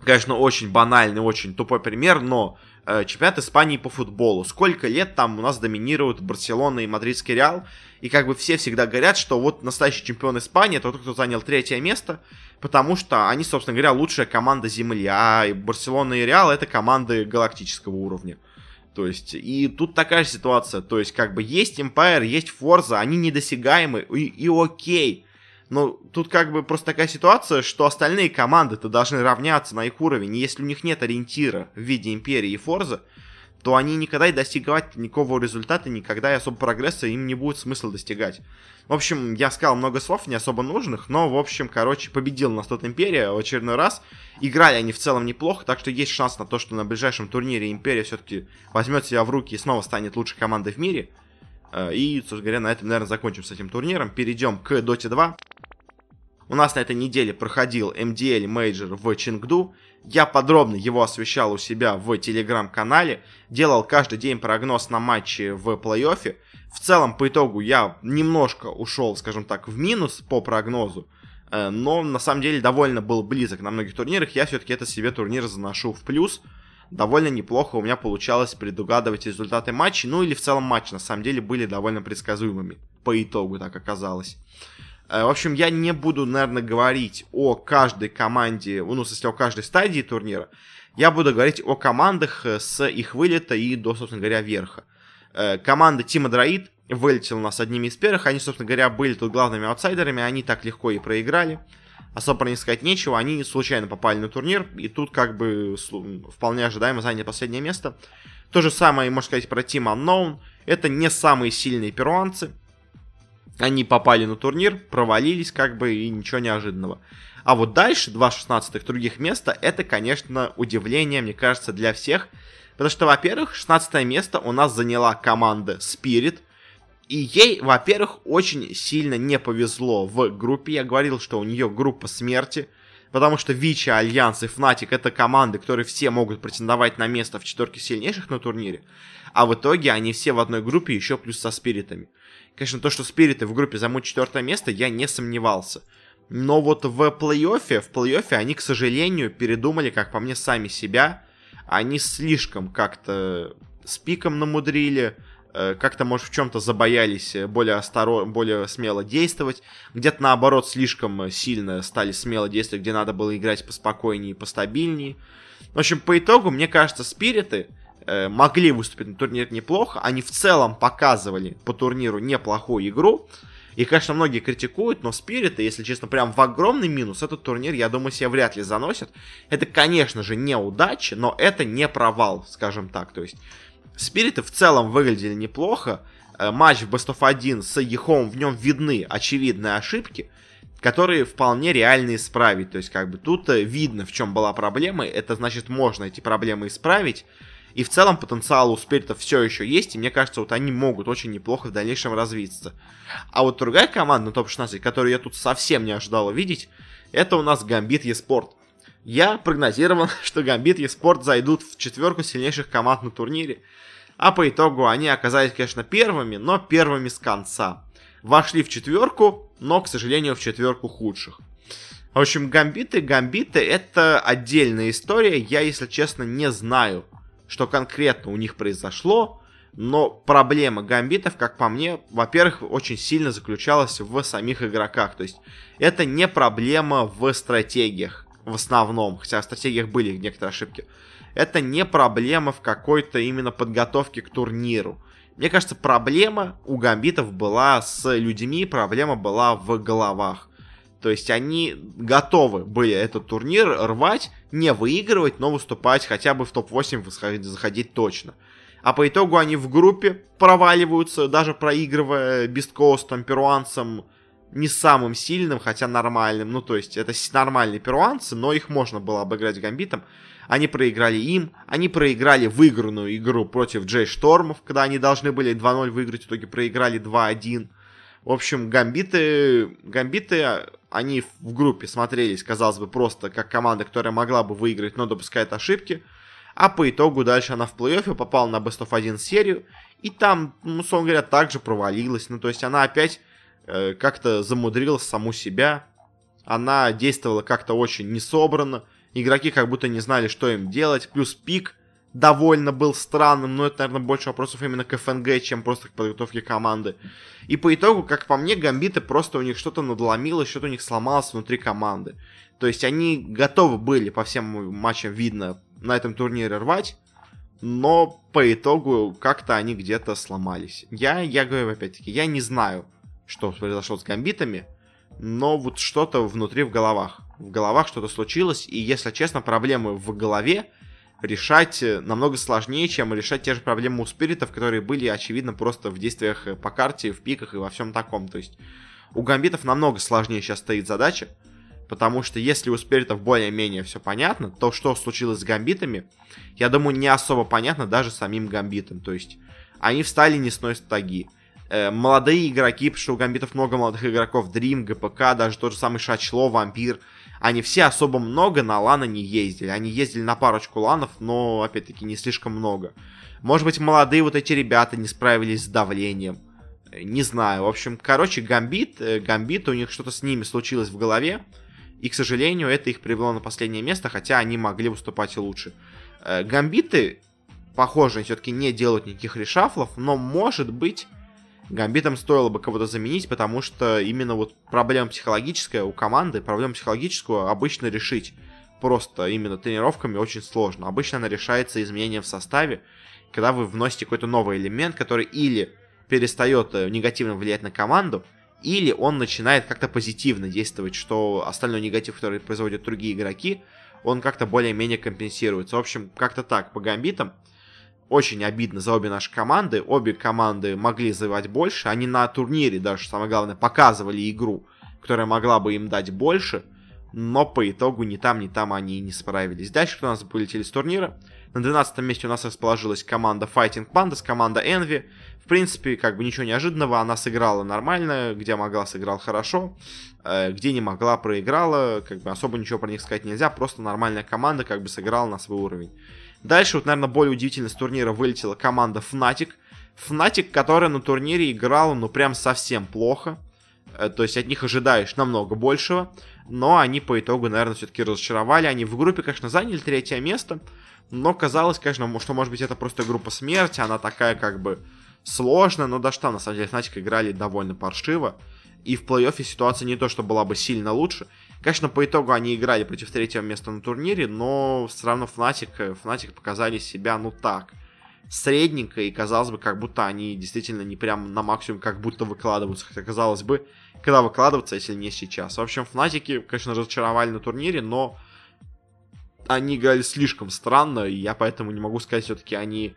конечно, очень банальный, очень тупой пример, но э, чемпионат Испании по футболу. Сколько лет там у нас доминируют Барселона и Мадридский Реал, и как бы все всегда говорят, что вот настоящий чемпион Испании тот, кто занял третье место, потому что они, собственно говоря, лучшая команда Земли, а Барселона и Реал это команды галактического уровня. То есть, и тут такая же ситуация, то есть, как бы есть Empire, есть Forza, они недосягаемы, и, и окей. Но тут как бы просто такая ситуация, что остальные команды-то должны равняться на их уровень. И если у них нет ориентира в виде Империи и Форза, то они никогда и достигать никакого результата, никогда и особо прогресса им не будет смысла достигать. В общем, я сказал много слов, не особо нужных, но, в общем, короче, победил нас тут Империя в очередной раз. Играли они в целом неплохо, так что есть шанс на то, что на ближайшем турнире Империя все-таки возьмет себя в руки и снова станет лучшей командой в мире. Э, и, собственно говоря, на этом, наверное, закончим с этим турниром. Перейдем к Dota 2. У нас на этой неделе проходил MDL Major в Чингду. Я подробно его освещал у себя в телеграм-канале. Делал каждый день прогноз на матчи в плей-оффе. В целом, по итогу, я немножко ушел, скажем так, в минус по прогнозу. Э, но, на самом деле, довольно был близок на многих турнирах. Я все-таки это себе турнир заношу в плюс. Довольно неплохо у меня получалось предугадывать результаты матчей. Ну или в целом матчи, на самом деле, были довольно предсказуемыми. По итогу так оказалось. Э, в общем, я не буду, наверное, говорить о каждой команде, ну, в смысле, о каждой стадии турнира. Я буду говорить о командах э, с их вылета и до, собственно говоря, верха. Э, команда Тима Дроид вылетела у нас одними из первых. Они, собственно говоря, были тут главными аутсайдерами. Они так легко и проиграли. Особо про них сказать нечего. Они случайно попали на турнир. И тут как бы вполне ожидаемо заняли последнее место. То же самое, можно сказать, про Team Unknown. Это не самые сильные перуанцы. Они попали на турнир, провалились как бы и ничего неожиданного. А вот дальше, два шестнадцатых других места, это, конечно, удивление, мне кажется, для всех. Потому что, во-первых, 16 место у нас заняла команда Spirit. И ей, во-первых, очень сильно не повезло в группе. Я говорил, что у нее группа смерти. Потому что Vici, Alliance и Fnatic это команды, которые все могут претендовать на место в четверке сильнейших на турнире. А в итоге они все в одной группе, еще плюс со спиритами. Конечно, то, что спириты в группе займут четвертое место, я не сомневался. Но вот в плей-оффе, в плей-оффе они, к сожалению, передумали, как по мне, сами себя. Они слишком как-то с пиком намудрили, как-то, может, в чем-то забоялись более, осторожно, более смело действовать. Где-то, наоборот, слишком сильно стали смело действовать, где надо было играть поспокойнее и постабильнее. В общем, по итогу, мне кажется, спириты Э, могли выступить на турнире неплохо. Они в целом показывали по турниру неплохую игру. И, конечно, многие критикуют, но Спириты, если честно, прям в огромный минус этот турнир, я думаю, себе вряд ли заносят. Это, конечно же, неудача, но это не провал, скажем так. То есть, Спириты в целом выглядели неплохо. Э, матч в Best of 1 с Ехом, в нем видны очевидные ошибки, которые вполне реально исправить. То есть, как бы тут э, видно, в чем была проблема. Это значит, можно эти проблемы исправить. И в целом потенциал у спиритов все еще есть, и мне кажется, вот они могут очень неплохо в дальнейшем развиться. А вот другая команда на топ-16, которую я тут совсем не ожидал увидеть, это у нас Гамбит Еспорт. Я прогнозировал, что Гамбит Еспорт зайдут в четверку сильнейших команд на турнире. А по итогу они оказались, конечно, первыми, но первыми с конца. Вошли в четверку, но, к сожалению, в четверку худших. В общем, гамбиты, гамбиты это отдельная история. Я, если честно, не знаю, что конкретно у них произошло, но проблема гамбитов, как по мне, во-первых, очень сильно заключалась в самих игроках. То есть это не проблема в стратегиях в основном, хотя в стратегиях были некоторые ошибки. Это не проблема в какой-то именно подготовке к турниру. Мне кажется, проблема у гамбитов была с людьми, проблема была в головах. То есть они готовы были этот турнир рвать, не выигрывать, но выступать хотя бы в топ-8 заходить точно. А по итогу они в группе проваливаются, даже проигрывая бесткостом, перуанцам, не самым сильным, хотя нормальным. Ну, то есть, это нормальные перуанцы, но их можно было обыграть гамбитом. Они проиграли им, они проиграли выигранную игру против Джей Штормов, когда они должны были 2-0 выиграть, в итоге проиграли 2-1. В общем, гамбиты, гамбиты, они в группе смотрелись, казалось бы, просто как команда, которая могла бы выиграть, но допускает ошибки. А по итогу дальше она в плей-оффе попала на Best of 1 серию. И там, ну, условно говоря, также провалилась. Ну, то есть она опять как-то замудрила саму себя. Она действовала как-то очень несобранно. Игроки как будто не знали, что им делать. Плюс пик довольно был странным, но это, наверное, больше вопросов именно к ФНГ, чем просто к подготовке команды. И по итогу, как по мне, гамбиты просто у них что-то надломилось, что-то у них сломалось внутри команды. То есть они готовы были, по всем матчам видно, на этом турнире рвать, но по итогу как-то они где-то сломались. Я, я говорю опять-таки, я не знаю, что произошло с гамбитами, но вот что-то внутри в головах. В головах что-то случилось, и, если честно, проблемы в голове решать намного сложнее, чем решать те же проблемы у спиритов, которые были, очевидно, просто в действиях по карте, в пиках и во всем таком. То есть у гамбитов намного сложнее сейчас стоит задача, Потому что если у спиритов более-менее все понятно, то что случилось с гамбитами, я думаю, не особо понятно даже самим гамбитам. То есть они встали не с стаги. Э, молодые игроки, потому что у гамбитов много молодых игроков, Dream, ГПК, даже тот же самый Шачло, Вампир, они все особо много на лана не ездили. Они ездили на парочку ланов, но, опять-таки, не слишком много. Может быть, молодые вот эти ребята не справились с давлением. Э, не знаю. В общем, короче, Гамбит, э, Гамбит, у них что-то с ними случилось в голове. И, к сожалению, это их привело на последнее место, хотя они могли выступать и лучше. Э, гамбиты, похоже, все-таки не делают никаких решафлов, но, может быть, гамбитам стоило бы кого-то заменить, потому что именно вот проблема психологическая у команды, проблему психологическую обычно решить просто именно тренировками очень сложно. Обычно она решается изменением в составе, когда вы вносите какой-то новый элемент, который или перестает э, негативно влиять на команду, или он начинает как-то позитивно действовать, что остальной негатив, который производят другие игроки, он как-то более-менее компенсируется. В общем, как-то так, по гамбитам. Очень обидно за обе наши команды. Обе команды могли завоевать больше. Они на турнире даже, самое главное, показывали игру, которая могла бы им дать больше. Но по итогу ни там, ни там они не справились. Дальше кто у нас полетели с турнира. На 12 месте у нас расположилась команда Fighting Pandas, команда Envy. В принципе, как бы ничего неожиданного, она сыграла нормально, где могла, сыграл хорошо, э, где не могла, проиграла, как бы особо ничего про них сказать нельзя, просто нормальная команда как бы сыграла на свой уровень. Дальше, вот, наверное, более удивительно с турнира вылетела команда Fnatic. Fnatic, которая на турнире играла, ну, прям совсем плохо. Э, то есть от них ожидаешь намного большего. Но они по итогу, наверное, все-таки разочаровали. Они в группе, конечно, заняли третье место. Но казалось, конечно, что, может быть, это просто группа смерти. Она такая, как бы, сложно, но даже там, на самом деле, Fnatic играли довольно паршиво. И в плей-оффе ситуация не то, что была бы сильно лучше. Конечно, по итогу они играли против третьего места на турнире, но все равно Fnatic, Fnatic показали себя, ну так, средненько, и казалось бы, как будто они действительно не прям на максимум, как будто выкладываются. Хотя, казалось бы, когда выкладываться, если не сейчас. В общем, Fnatic, конечно, разочаровали на турнире, но они играли слишком странно, и я поэтому не могу сказать, все-таки они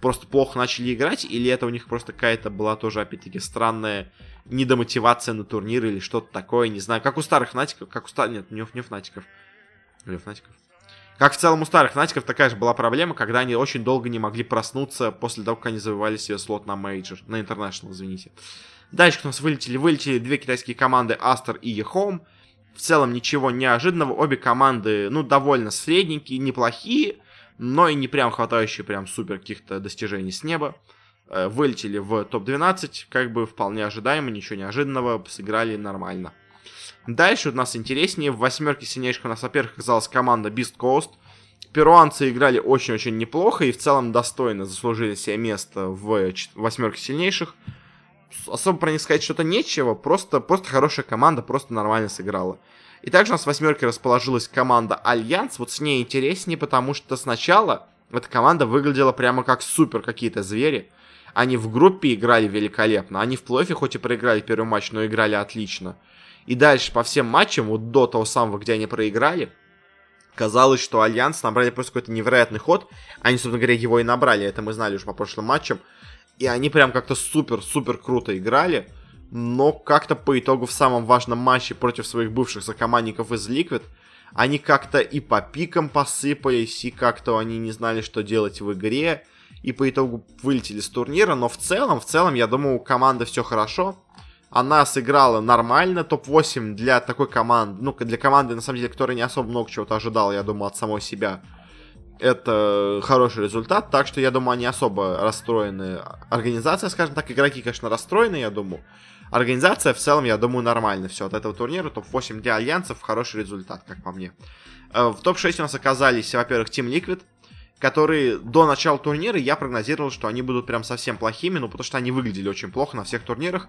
просто плохо начали играть, или это у них просто какая-то была тоже, опять-таки, странная недомотивация на турнир или что-то такое, не знаю. Как у старых Фнатиков, как у старых... Нет, не, не у Фнатиков. Или у Фнатиков. Как в целом у старых Фнатиков такая же была проблема, когда они очень долго не могли проснуться после того, как они завоевали себе слот на мейджор, на интернешнл, извините. Дальше у нас вылетели, вылетели две китайские команды Aster и EHOME. В целом ничего неожиданного, обе команды, ну, довольно средненькие, неплохие, но и не прям хватающие прям супер каких-то достижений с неба. Э, вылетели в топ-12, как бы вполне ожидаемо, ничего неожиданного, сыграли нормально. Дальше у нас интереснее, в восьмерке сильнейших у нас, во-первых, оказалась команда Beast Coast. Перуанцы играли очень-очень неплохо и в целом достойно заслужили себе место в восьмерке сильнейших. Особо про них сказать что-то нечего, просто, просто хорошая команда, просто нормально сыграла. И также у нас в восьмерке расположилась команда Альянс. Вот с ней интереснее, потому что сначала эта команда выглядела прямо как супер какие-то звери. Они в группе играли великолепно. Они в плей хоть и проиграли первый матч, но играли отлично. И дальше по всем матчам, вот до того самого, где они проиграли, казалось, что Альянс набрали просто какой-то невероятный ход. Они, собственно говоря, его и набрали. Это мы знали уже по прошлым матчам. И они прям как-то супер-супер круто играли. но как-то по итогу в самом важном матче против своих бывших сокомандников из Liquid они как-то и по пикам посыпались, и как-то они не знали, что делать в игре, и по итогу вылетели с турнира, но в целом, в целом, я думаю, у команды все хорошо. Она сыграла нормально, топ-8 для такой команды, ну, для команды, на самом деле, которая не особо много чего-то ожидала, я думаю, от самой себя. Это хороший результат, так что, я думаю, они особо расстроены. Организация, скажем так, игроки, конечно, расстроены, я думаю. Организация в целом, я думаю, нормально все от этого турнира. Топ-8 для альянсов, хороший результат, как по мне. Э, в топ-6 у нас оказались, во-первых, Team Liquid, которые до начала турнира я прогнозировал, что они будут прям совсем плохими, ну потому что они выглядели очень плохо на всех турнирах.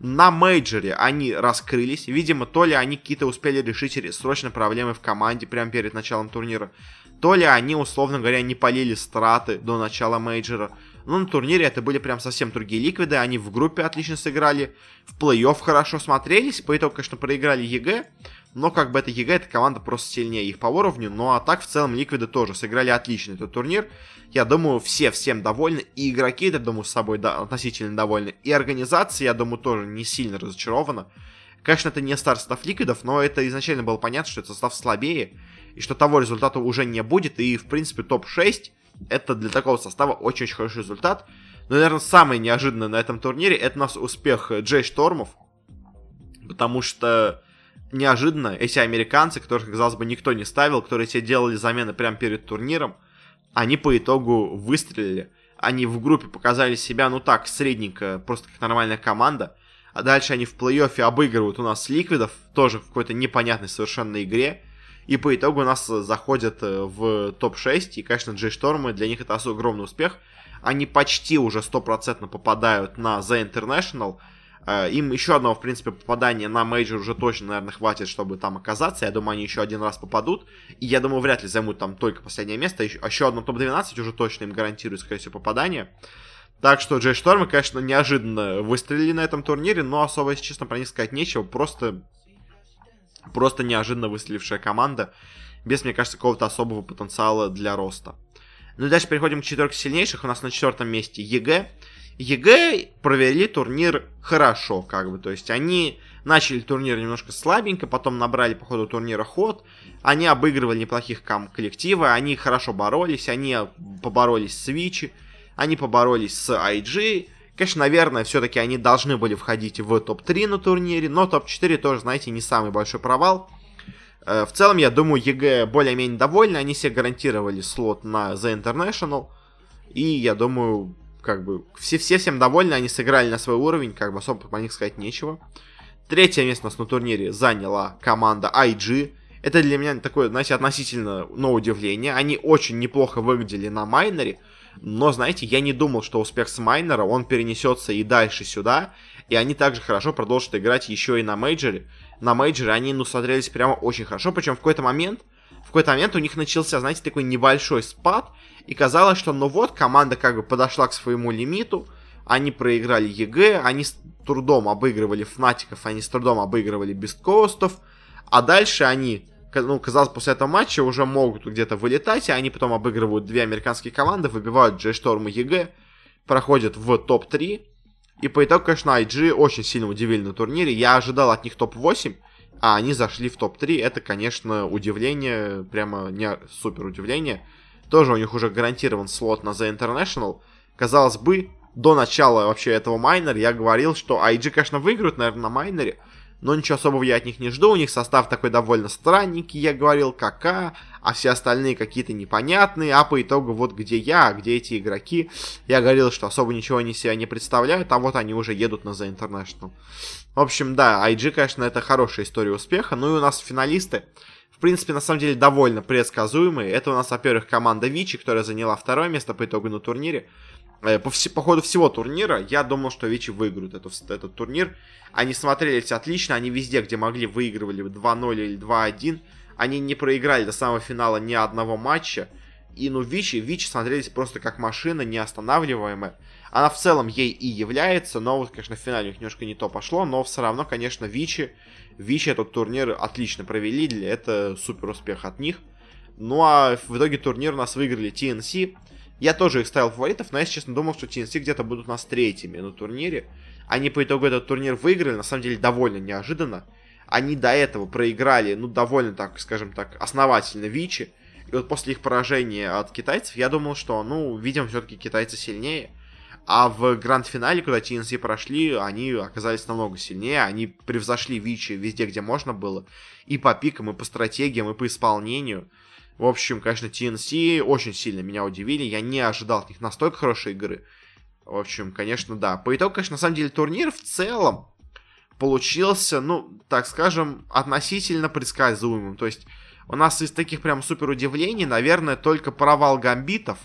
На мейджоре они раскрылись, видимо, то ли они какие-то успели решить срочно проблемы в команде прямо перед началом турнира, то ли они, условно говоря, не палили страты до начала мейджора. Но на турнире это были прям совсем другие ликвиды, они в группе отлично сыграли, в плей-офф хорошо смотрелись, по итогу, конечно, проиграли ЕГЭ, но как бы это ЕГЭ, эта команда просто сильнее их по уровню. Ну а так в целом Ликвиды тоже сыграли отлично этот турнир. Я думаю, все всем довольны. И игроки, я думаю, с собой да, относительно довольны. И организация, я думаю, тоже не сильно разочарована. Конечно, это не старый состав Ликвидов, но это изначально было понятно, что это состав слабее. И что того результата уже не будет. И, в принципе, топ-6 это для такого состава очень-очень хороший результат. Но, наверное, самое неожиданное на этом турнире это у нас успех Джей Штормов. Потому что неожиданно эти американцы, которых, казалось бы, никто не ставил, которые себе делали замены прямо перед турниром, они по итогу выстрелили. Они в группе показали себя, ну так, средненько, просто как нормальная команда. А дальше они в плей-оффе обыгрывают у нас ликвидов, тоже в какой-то непонятной совершенно игре. И по итогу у нас заходят э, в топ-6. И, конечно, Джей Штормы, для них это огромный успех. Они почти уже стопроцентно попадают на The International. Э, им еще одного, в принципе, попадания на мейджор уже точно, наверное, хватит, чтобы там оказаться. Я думаю, они еще один раз попадут. И я думаю, вряд ли займут там только последнее место. Еще, еще одно топ-12 уже точно им гарантирует, скорее всего, попадание. Так что Джей Штормы, конечно, неожиданно выстрелили на этом турнире, но особо, если честно, про них сказать нечего. Просто, просто неожиданно выстрелившая команда, без, мне кажется, какого-то особого потенциала для роста. Ну и дальше переходим к четверке сильнейших. У нас на четвертом месте ЕГЭ. ЕГЭ провели турнир хорошо, как бы, то есть они начали турнир немножко слабенько, потом набрали по ходу турнира ход, они обыгрывали неплохих коллективы, они хорошо боролись, они поборолись с Vici, они поборолись с IG, Конечно, наверное, все-таки они должны были входить в топ-3 на турнире, но топ-4 тоже, знаете, не самый большой провал. Э, в целом, я думаю, ЕГЭ более-менее довольны, они себе гарантировали слот на The International, и я думаю, как бы все, все всем довольны, они сыграли на свой уровень, как бы особо по них сказать нечего. Третье место у нас на турнире заняла команда IG. Это для меня такое, знаете, относительно, но удивление. Они очень неплохо выглядели на майноре, но, знаете, я не думал, что успех с майнора, он перенесется и дальше сюда, и они также хорошо продолжат играть еще и на мейджоре. На мейджоре они, ну, смотрелись прямо очень хорошо, причем в какой-то момент, в какой-то момент у них начался, знаете, такой небольшой спад, и казалось, что ну вот, команда как бы подошла к своему лимиту, они проиграли ЕГЭ, они с трудом обыгрывали Фнатиков, они с трудом обыгрывали Бисткоустов, а дальше они, ну, казалось, после этого матча уже могут где-то вылетать, и они потом обыгрывают две американские команды, выбивают Шторм и ЕГЭ, проходят в топ-3, и по итогу, конечно, IG очень сильно удивили на турнире, я ожидал от них топ-8, а они зашли в топ-3, это, конечно, удивление, прямо не супер удивление, тоже у них уже гарантирован слот на The International. Казалось бы, до начала вообще этого майнера я говорил, что IG, конечно, выиграют, наверное, на майнере, но ничего особого я от них не жду. У них состав такой довольно странненький, я говорил, кака, а все остальные какие-то непонятные, а по итогу вот где я, где эти игроки. Я говорил, что особо ничего они себя не представляют, а вот они уже едут на The International. В общем, да, IG, конечно, это хорошая история успеха. Ну и у нас финалисты в принципе, на самом деле довольно предсказуемые. Это у нас, во-первых, команда Вичи, которая заняла второе место по итогу на турнире. Э, по, вс- по ходу всего турнира я думал, что Вичи выиграют эту, этот турнир. Они смотрелись отлично, они везде, где могли, выигрывали 2-0 или 2-1. Они не проиграли до самого финала ни одного матча. И ну Вичи, Вичи смотрелись просто как машина неостанавливаемая. Она в целом ей и является, но вот, конечно, в финале у них немножко не то пошло, но все равно, конечно, Вичи Вичи этот турнир отлично провели, для это супер успех от них. Ну а в итоге турнир у нас выиграли TNC. Я тоже их ставил фаворитов, но я, честно, думал, что TNC где-то будут у нас третьими на турнире. Они по итогу этот турнир выиграли, на самом деле довольно неожиданно. Они до этого проиграли, ну, довольно так, скажем так, основательно Вичи. И вот после их поражения от китайцев я думал, что, ну, видимо, все-таки китайцы сильнее. А в гранд-финале, когда TNC прошли, они оказались намного сильнее. Они превзошли Вичи везде, где можно было. И по пикам, и по стратегиям, и по исполнению. В общем, конечно, TNC очень сильно меня удивили. Я не ожидал от них настолько хорошей игры. В общем, конечно, да. По итогу, конечно, на самом деле турнир в целом получился, ну, так скажем, относительно предсказуемым. То есть у нас из таких прям супер удивлений, наверное, только провал гамбитов,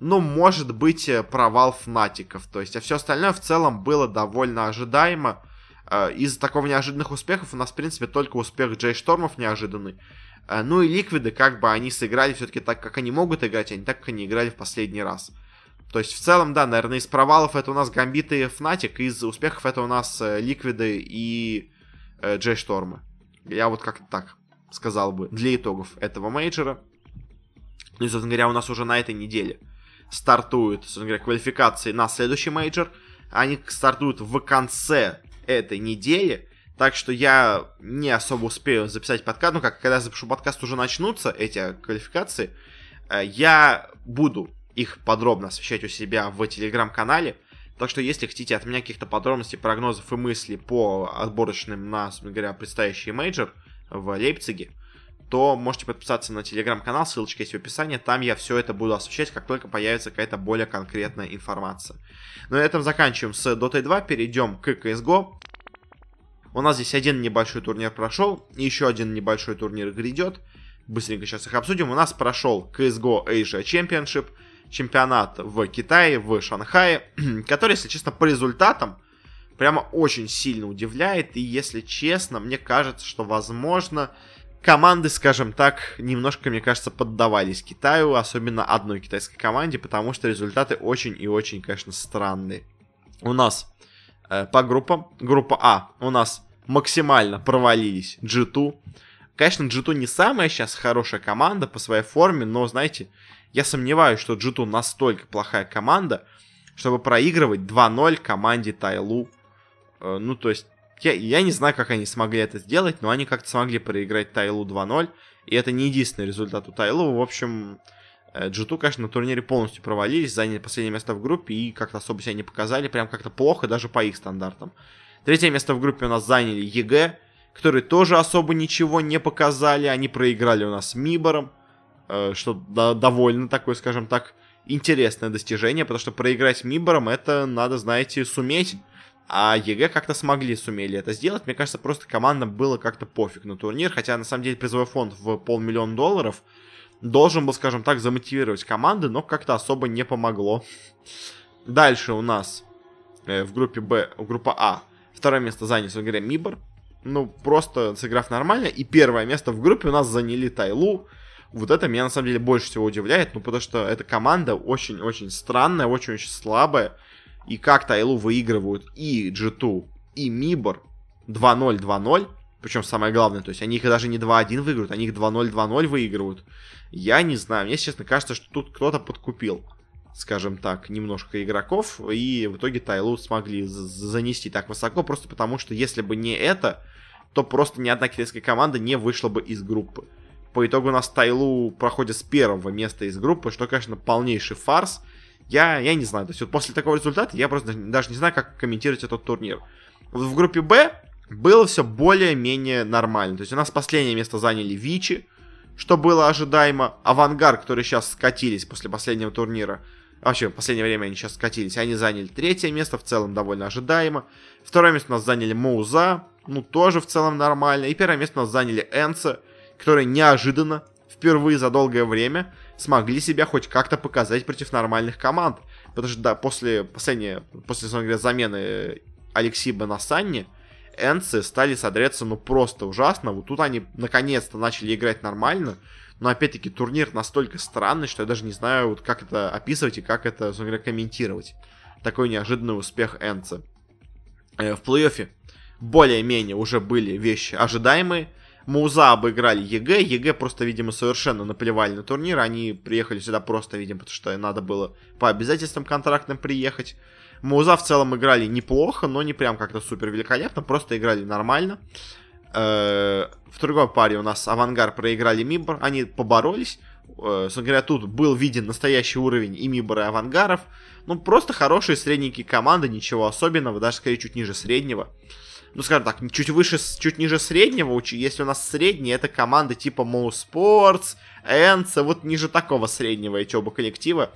ну, может быть, э, провал фнатиков. То есть, а все остальное в целом было довольно ожидаемо. Э, из такого неожиданных успехов у нас, в принципе, только успех Джей Штормов неожиданный. Э, ну и Ликвиды, как бы они сыграли все-таки так, как они могут играть, а не так, как они играли в последний раз. То есть, в целом, да, наверное, из провалов это у нас Гамбиты и Fnatic, из успехов это у нас Ликвиды и Джей Штормы. Я вот как-то так сказал бы, для итогов этого мейджора. Ну и, собственно говоря, у нас уже на этой неделе стартуют, собственно говоря, квалификации на следующий мейджор. Они стартуют в конце этой недели. Так что я не особо успею записать подкаст. Ну, как когда я запишу подкаст, уже начнутся эти квалификации. Э, я буду их подробно освещать у себя в телеграм-канале. Так что, если хотите от меня каких-то подробностей, прогнозов и мыслей по отборочным на, собственно говоря, предстоящий мейджор, в Лейпциге, то можете подписаться на телеграм-канал, ссылочка есть в описании, там я все это буду освещать, как только появится какая-то более конкретная информация. Ну на этом заканчиваем с Dota 2, перейдем к CSGO. У нас здесь один небольшой турнир прошел, еще один небольшой турнир грядет. Быстренько сейчас их обсудим. У нас прошел CSGO Asia Championship, чемпионат в Китае, в Шанхае, который, если честно, по результатам прямо очень сильно удивляет. И если честно, мне кажется, что возможно команды, скажем так, немножко, мне кажется, поддавались Китаю, особенно одной китайской команде, потому что результаты очень и очень, конечно, странные. У нас э, по группам, группа А, у нас максимально провалились G2. Конечно, G2 не самая сейчас хорошая команда по своей форме, но, знаете, я сомневаюсь, что G2 настолько плохая команда, чтобы проигрывать 2-0 команде TYLOO. Э, ну, то есть, я, я не знаю, как они смогли это сделать, но они как-то смогли проиграть TYLOO 2-0. И это не единственный результат у TYLOO. В общем, G2, э, конечно, на турнире полностью провалились, заняли последнее место в группе и как-то особо себя не показали, прям как-то плохо, даже по их стандартам. Третье место в группе у нас заняли EG, которые тоже особо ничего не показали, они проиграли у нас MIBR ам, э, что довольно такое, скажем так, интересное достижение, потому что проиграть MIBR ам это надо, знаете, суметь. А EG как-то смогли, сумели это сделать. Мне кажется, просто командам было как-то пофиг на турнир. Хотя, на самом деле, призовой фонд в полмиллиона долларов должен был, скажем так, замотивировать команды, но как-то особо не помогло. Дальше у нас э, в группе Б, группа А, второе место занял, в игре MIBR. Ну, просто сыграв нормально. И первое место в группе у нас заняли TYLOO. Вот это меня, на самом деле, больше всего удивляет. Ну, потому что эта команда очень-очень странная, очень-очень слабая и как Тайлу выигрывают и G2, и Мибор 2-0, 2-0, причем самое главное, то есть они их даже не 2-1 выиграют, они их 2-0, 2-0 выигрывают. Я не знаю, мне, честно, кажется, что тут кто-то подкупил, скажем так, немножко игроков, и в итоге Тайлу смогли занести так высоко, просто потому что если бы не это, то просто ни одна китайская команда не вышла бы из группы. По итогу у нас Тайлу проходит с первого места из группы, что, конечно, полнейший фарс. Я, я не знаю. То есть вот после такого результата я просто даже не знаю, как комментировать этот турнир. В группе Б было все более-менее нормально. То есть у нас последнее место заняли Вичи, что было ожидаемо. Авангар, которые сейчас скатились после последнего турнира. Вообще, в последнее время они сейчас скатились. Они заняли третье место, в целом довольно ожидаемо. Второе место у нас заняли Моуза, ну тоже в целом нормально. И первое место у нас заняли Энса, которые неожиданно, впервые за долгое время, смогли себя хоть как-то показать против нормальных команд. Потому что, да, после последней, после, говоря, замены Алексиба на Санни, Энцы стали смотреться, ну, просто ужасно. Вот тут они наконец-то начали играть нормально. Но, опять-таки, турнир настолько странный, что я даже не знаю, вот как это описывать и как это, говоря, комментировать. Такой неожиданный успех Энцы. Э, в плей-оффе более-менее уже были вещи ожидаемые. Mouz обыграли EG. EG просто, видимо, совершенно наплевали на турнир. Они приехали сюда просто, видимо, потому что надо было по обязательствам контрактным приехать. Mouz в целом играли неплохо, но не прям как-то супер великолепно, просто играли нормально. Э, в другой паре у нас AVANGAR проиграли MIBR, они поборолись. Э, собственно говоря, тут был виден настоящий уровень и Мибора, и Авангаров. Ну, просто хорошие средненькие команды, ничего особенного, даже скорее чуть ниже среднего. Ну, скажем так, чуть выше, чуть ниже среднего, если у нас средний, это команды типа Mo Sports, Энца, вот ниже такого среднего эти оба коллектива.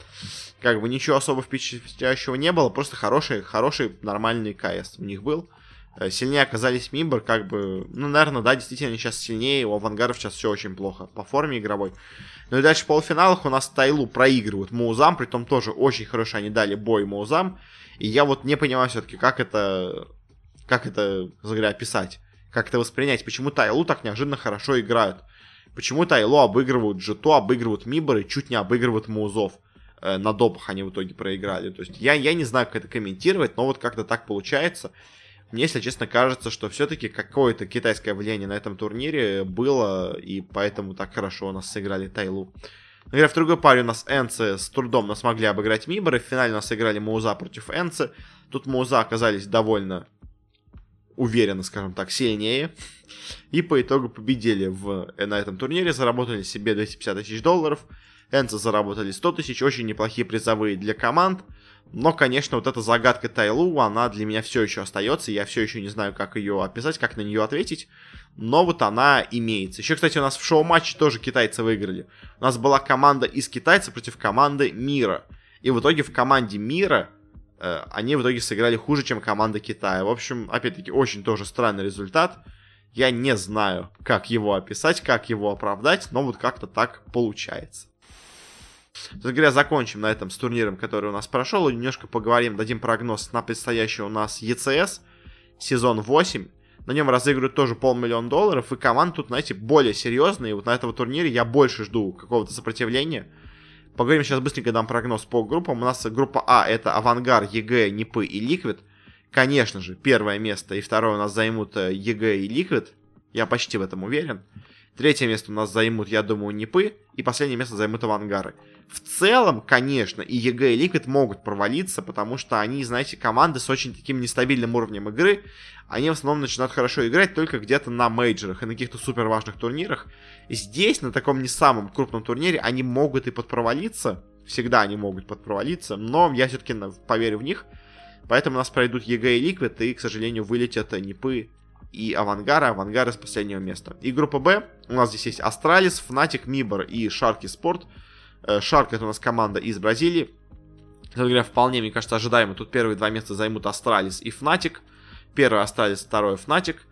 Как бы ничего особо впечатляющего не было, просто хороший, хороший, нормальный КС у них был. Э, сильнее оказались Мимбр, как бы, ну, наверное, да, действительно, сейчас сильнее, у Авангаров сейчас все очень плохо по форме игровой. Ну и дальше в полуфиналах у нас Тайлу проигрывают Маузам, при том тоже очень хорошо они дали бой Маузам. И я вот не понимаю все-таки, как это, как это, говоря, описать, как это воспринять, почему Тайлу так неожиданно хорошо играют. Почему Тайлу обыгрывают Джито, обыгрывают Мибор и чуть не обыгрывают Маузов. Э, на допах они в итоге проиграли. То есть я, я не знаю, как это комментировать, но вот как-то так получается. Мне, если честно, кажется, что все-таки какое-то китайское влияние на этом турнире было, и поэтому так хорошо у нас сыграли Тайлу. Например, в другой паре у нас Энцы с трудом нас смогли обыграть Миборы. В финале у нас сыграли Мауза против Энцы. Тут Мауза оказались довольно уверенно, скажем так, сильнее. И по итогу победили в, на этом турнире, заработали себе 250 тысяч долларов. Энцы заработали 100 тысяч, очень неплохие призовые для команд. Но, конечно, вот эта загадка Тайлу, она для меня все еще остается. Я все еще не знаю, как ее описать, как на нее ответить. Но вот она имеется. Еще, кстати, у нас в шоу-матче тоже китайцы выиграли. У нас была команда из китайцев против команды мира. И в итоге в команде мира э, они в итоге сыграли хуже, чем команда Китая. В общем, опять-таки, очень тоже странный результат. Я не знаю, как его описать, как его оправдать, но вот как-то так получается. Собственно говоря, закончим на этом с турниром, который у нас прошел, и немножко поговорим, дадим прогноз на предстоящий у нас ECS, сезон 8. На нем разыгрывают тоже полмиллиона долларов, и команда тут, знаете, более серьезная, и вот на этом турнире я больше жду какого-то сопротивления. Поговорим сейчас быстренько, дам прогноз по группам. У нас группа А это AVANGAR, EG, NIP ы и Liquid. Конечно же, первое место и второе у нас займут э, EG и Liquid. Я почти в этом уверен. Третье место у нас займут, я думаю, NIP ы. И последнее место займут AVANGAR ы. В целом, конечно, и EG и Liquid могут провалиться, потому что они, знаете, команды с очень таким нестабильным уровнем игры. Они в основном начинают хорошо играть только где-то на мейджорах и на каких-то супер важных турнирах. И здесь, на таком не самом крупном турнире, они могут и подпровалиться. Всегда они могут подпровалиться, но я все-таки поверю в них. Поэтому у нас пройдут EG и Liquid, и, к сожалению, вылетят NIP ы и AVANGAR а, AVANGAR а с последнего места. И группа Б, у нас здесь есть Astralis, Fnatic, MIBR и Sharks Esports. Sharks это у нас команда из Бразилии. Кстати говоря, вполне, мне кажется, ожидаемо. Тут первые два места займут Astralis и Fnatic. Первый Astralis, второй Fnatic.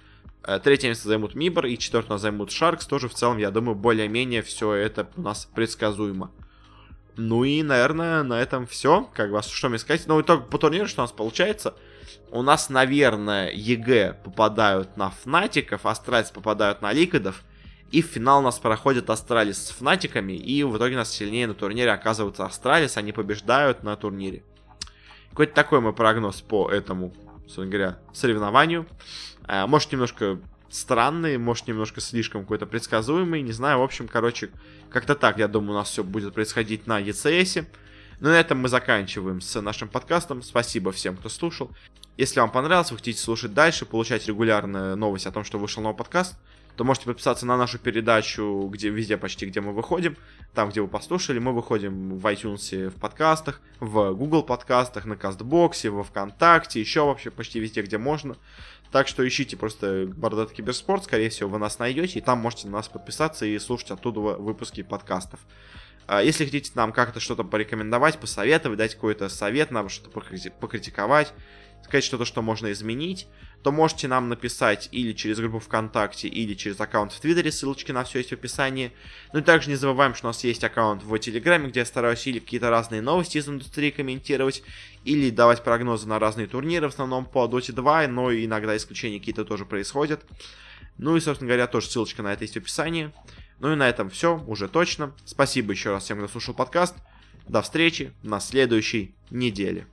Третье место займут MIBR и четвертое займут Sharks. Тоже в целом, я думаю, более-менее все это у нас предсказуемо. Ну и, наверное, на этом все. Как бы, что мне сказать? Ну, итог по турниру, что у нас получается – у нас, наверное, EG попадают на Fnatic ов, Astralis попадают на Liquid ов, и в финал нас проходит Astralis с Fnatic ами, и в итоге у нас сильнее на турнире оказывается Astralis, они побеждают на турнире. Какой-то такой мой прогноз по этому, собственно говоря, соревнованию. А, может, немножко странный, может, немножко слишком какой-то предсказуемый, не знаю. В общем, короче, как-то так, я думаю, у нас все будет происходить на ECS. Ну, на этом мы заканчиваем с нашим подкастом. Спасибо всем, кто слушал. Если вам понравилось, вы хотите слушать дальше, получать регулярные новости о том, что вышел новый подкаст, то можете подписаться на нашу передачу, где везде почти, где мы выходим. Там, где вы послушали, мы выходим в iTunes, в подкастах, в Google подкастах, на Кастбоксе, во Вконтакте, еще вообще почти везде, где можно. Так что ищите просто Бородатый Киберспорт, скорее всего, вы нас найдете, и там можете на нас подписаться и слушать оттуда выпуски подкастов. А, если хотите нам как-то что-то порекомендовать, посоветовать, дать какой-то совет, нам что-то покритиковать, сказать что-то, что можно изменить, то можете нам написать или через группу ВКонтакте, или через аккаунт в Твиттере, ссылочки на все есть в описании. Ну и также не забываем, что у нас есть аккаунт в Телеграме, где я стараюсь или какие-то разные новости из индустрии комментировать, или давать прогнозы на разные турниры, в основном по Dota 2, но иногда исключения какие-то тоже происходят. Ну и, собственно говоря, тоже ссылочка на это есть в описании. Ну и на этом все, уже точно. Спасибо еще раз всем, кто слушал подкаст. До встречи на следующей неделе.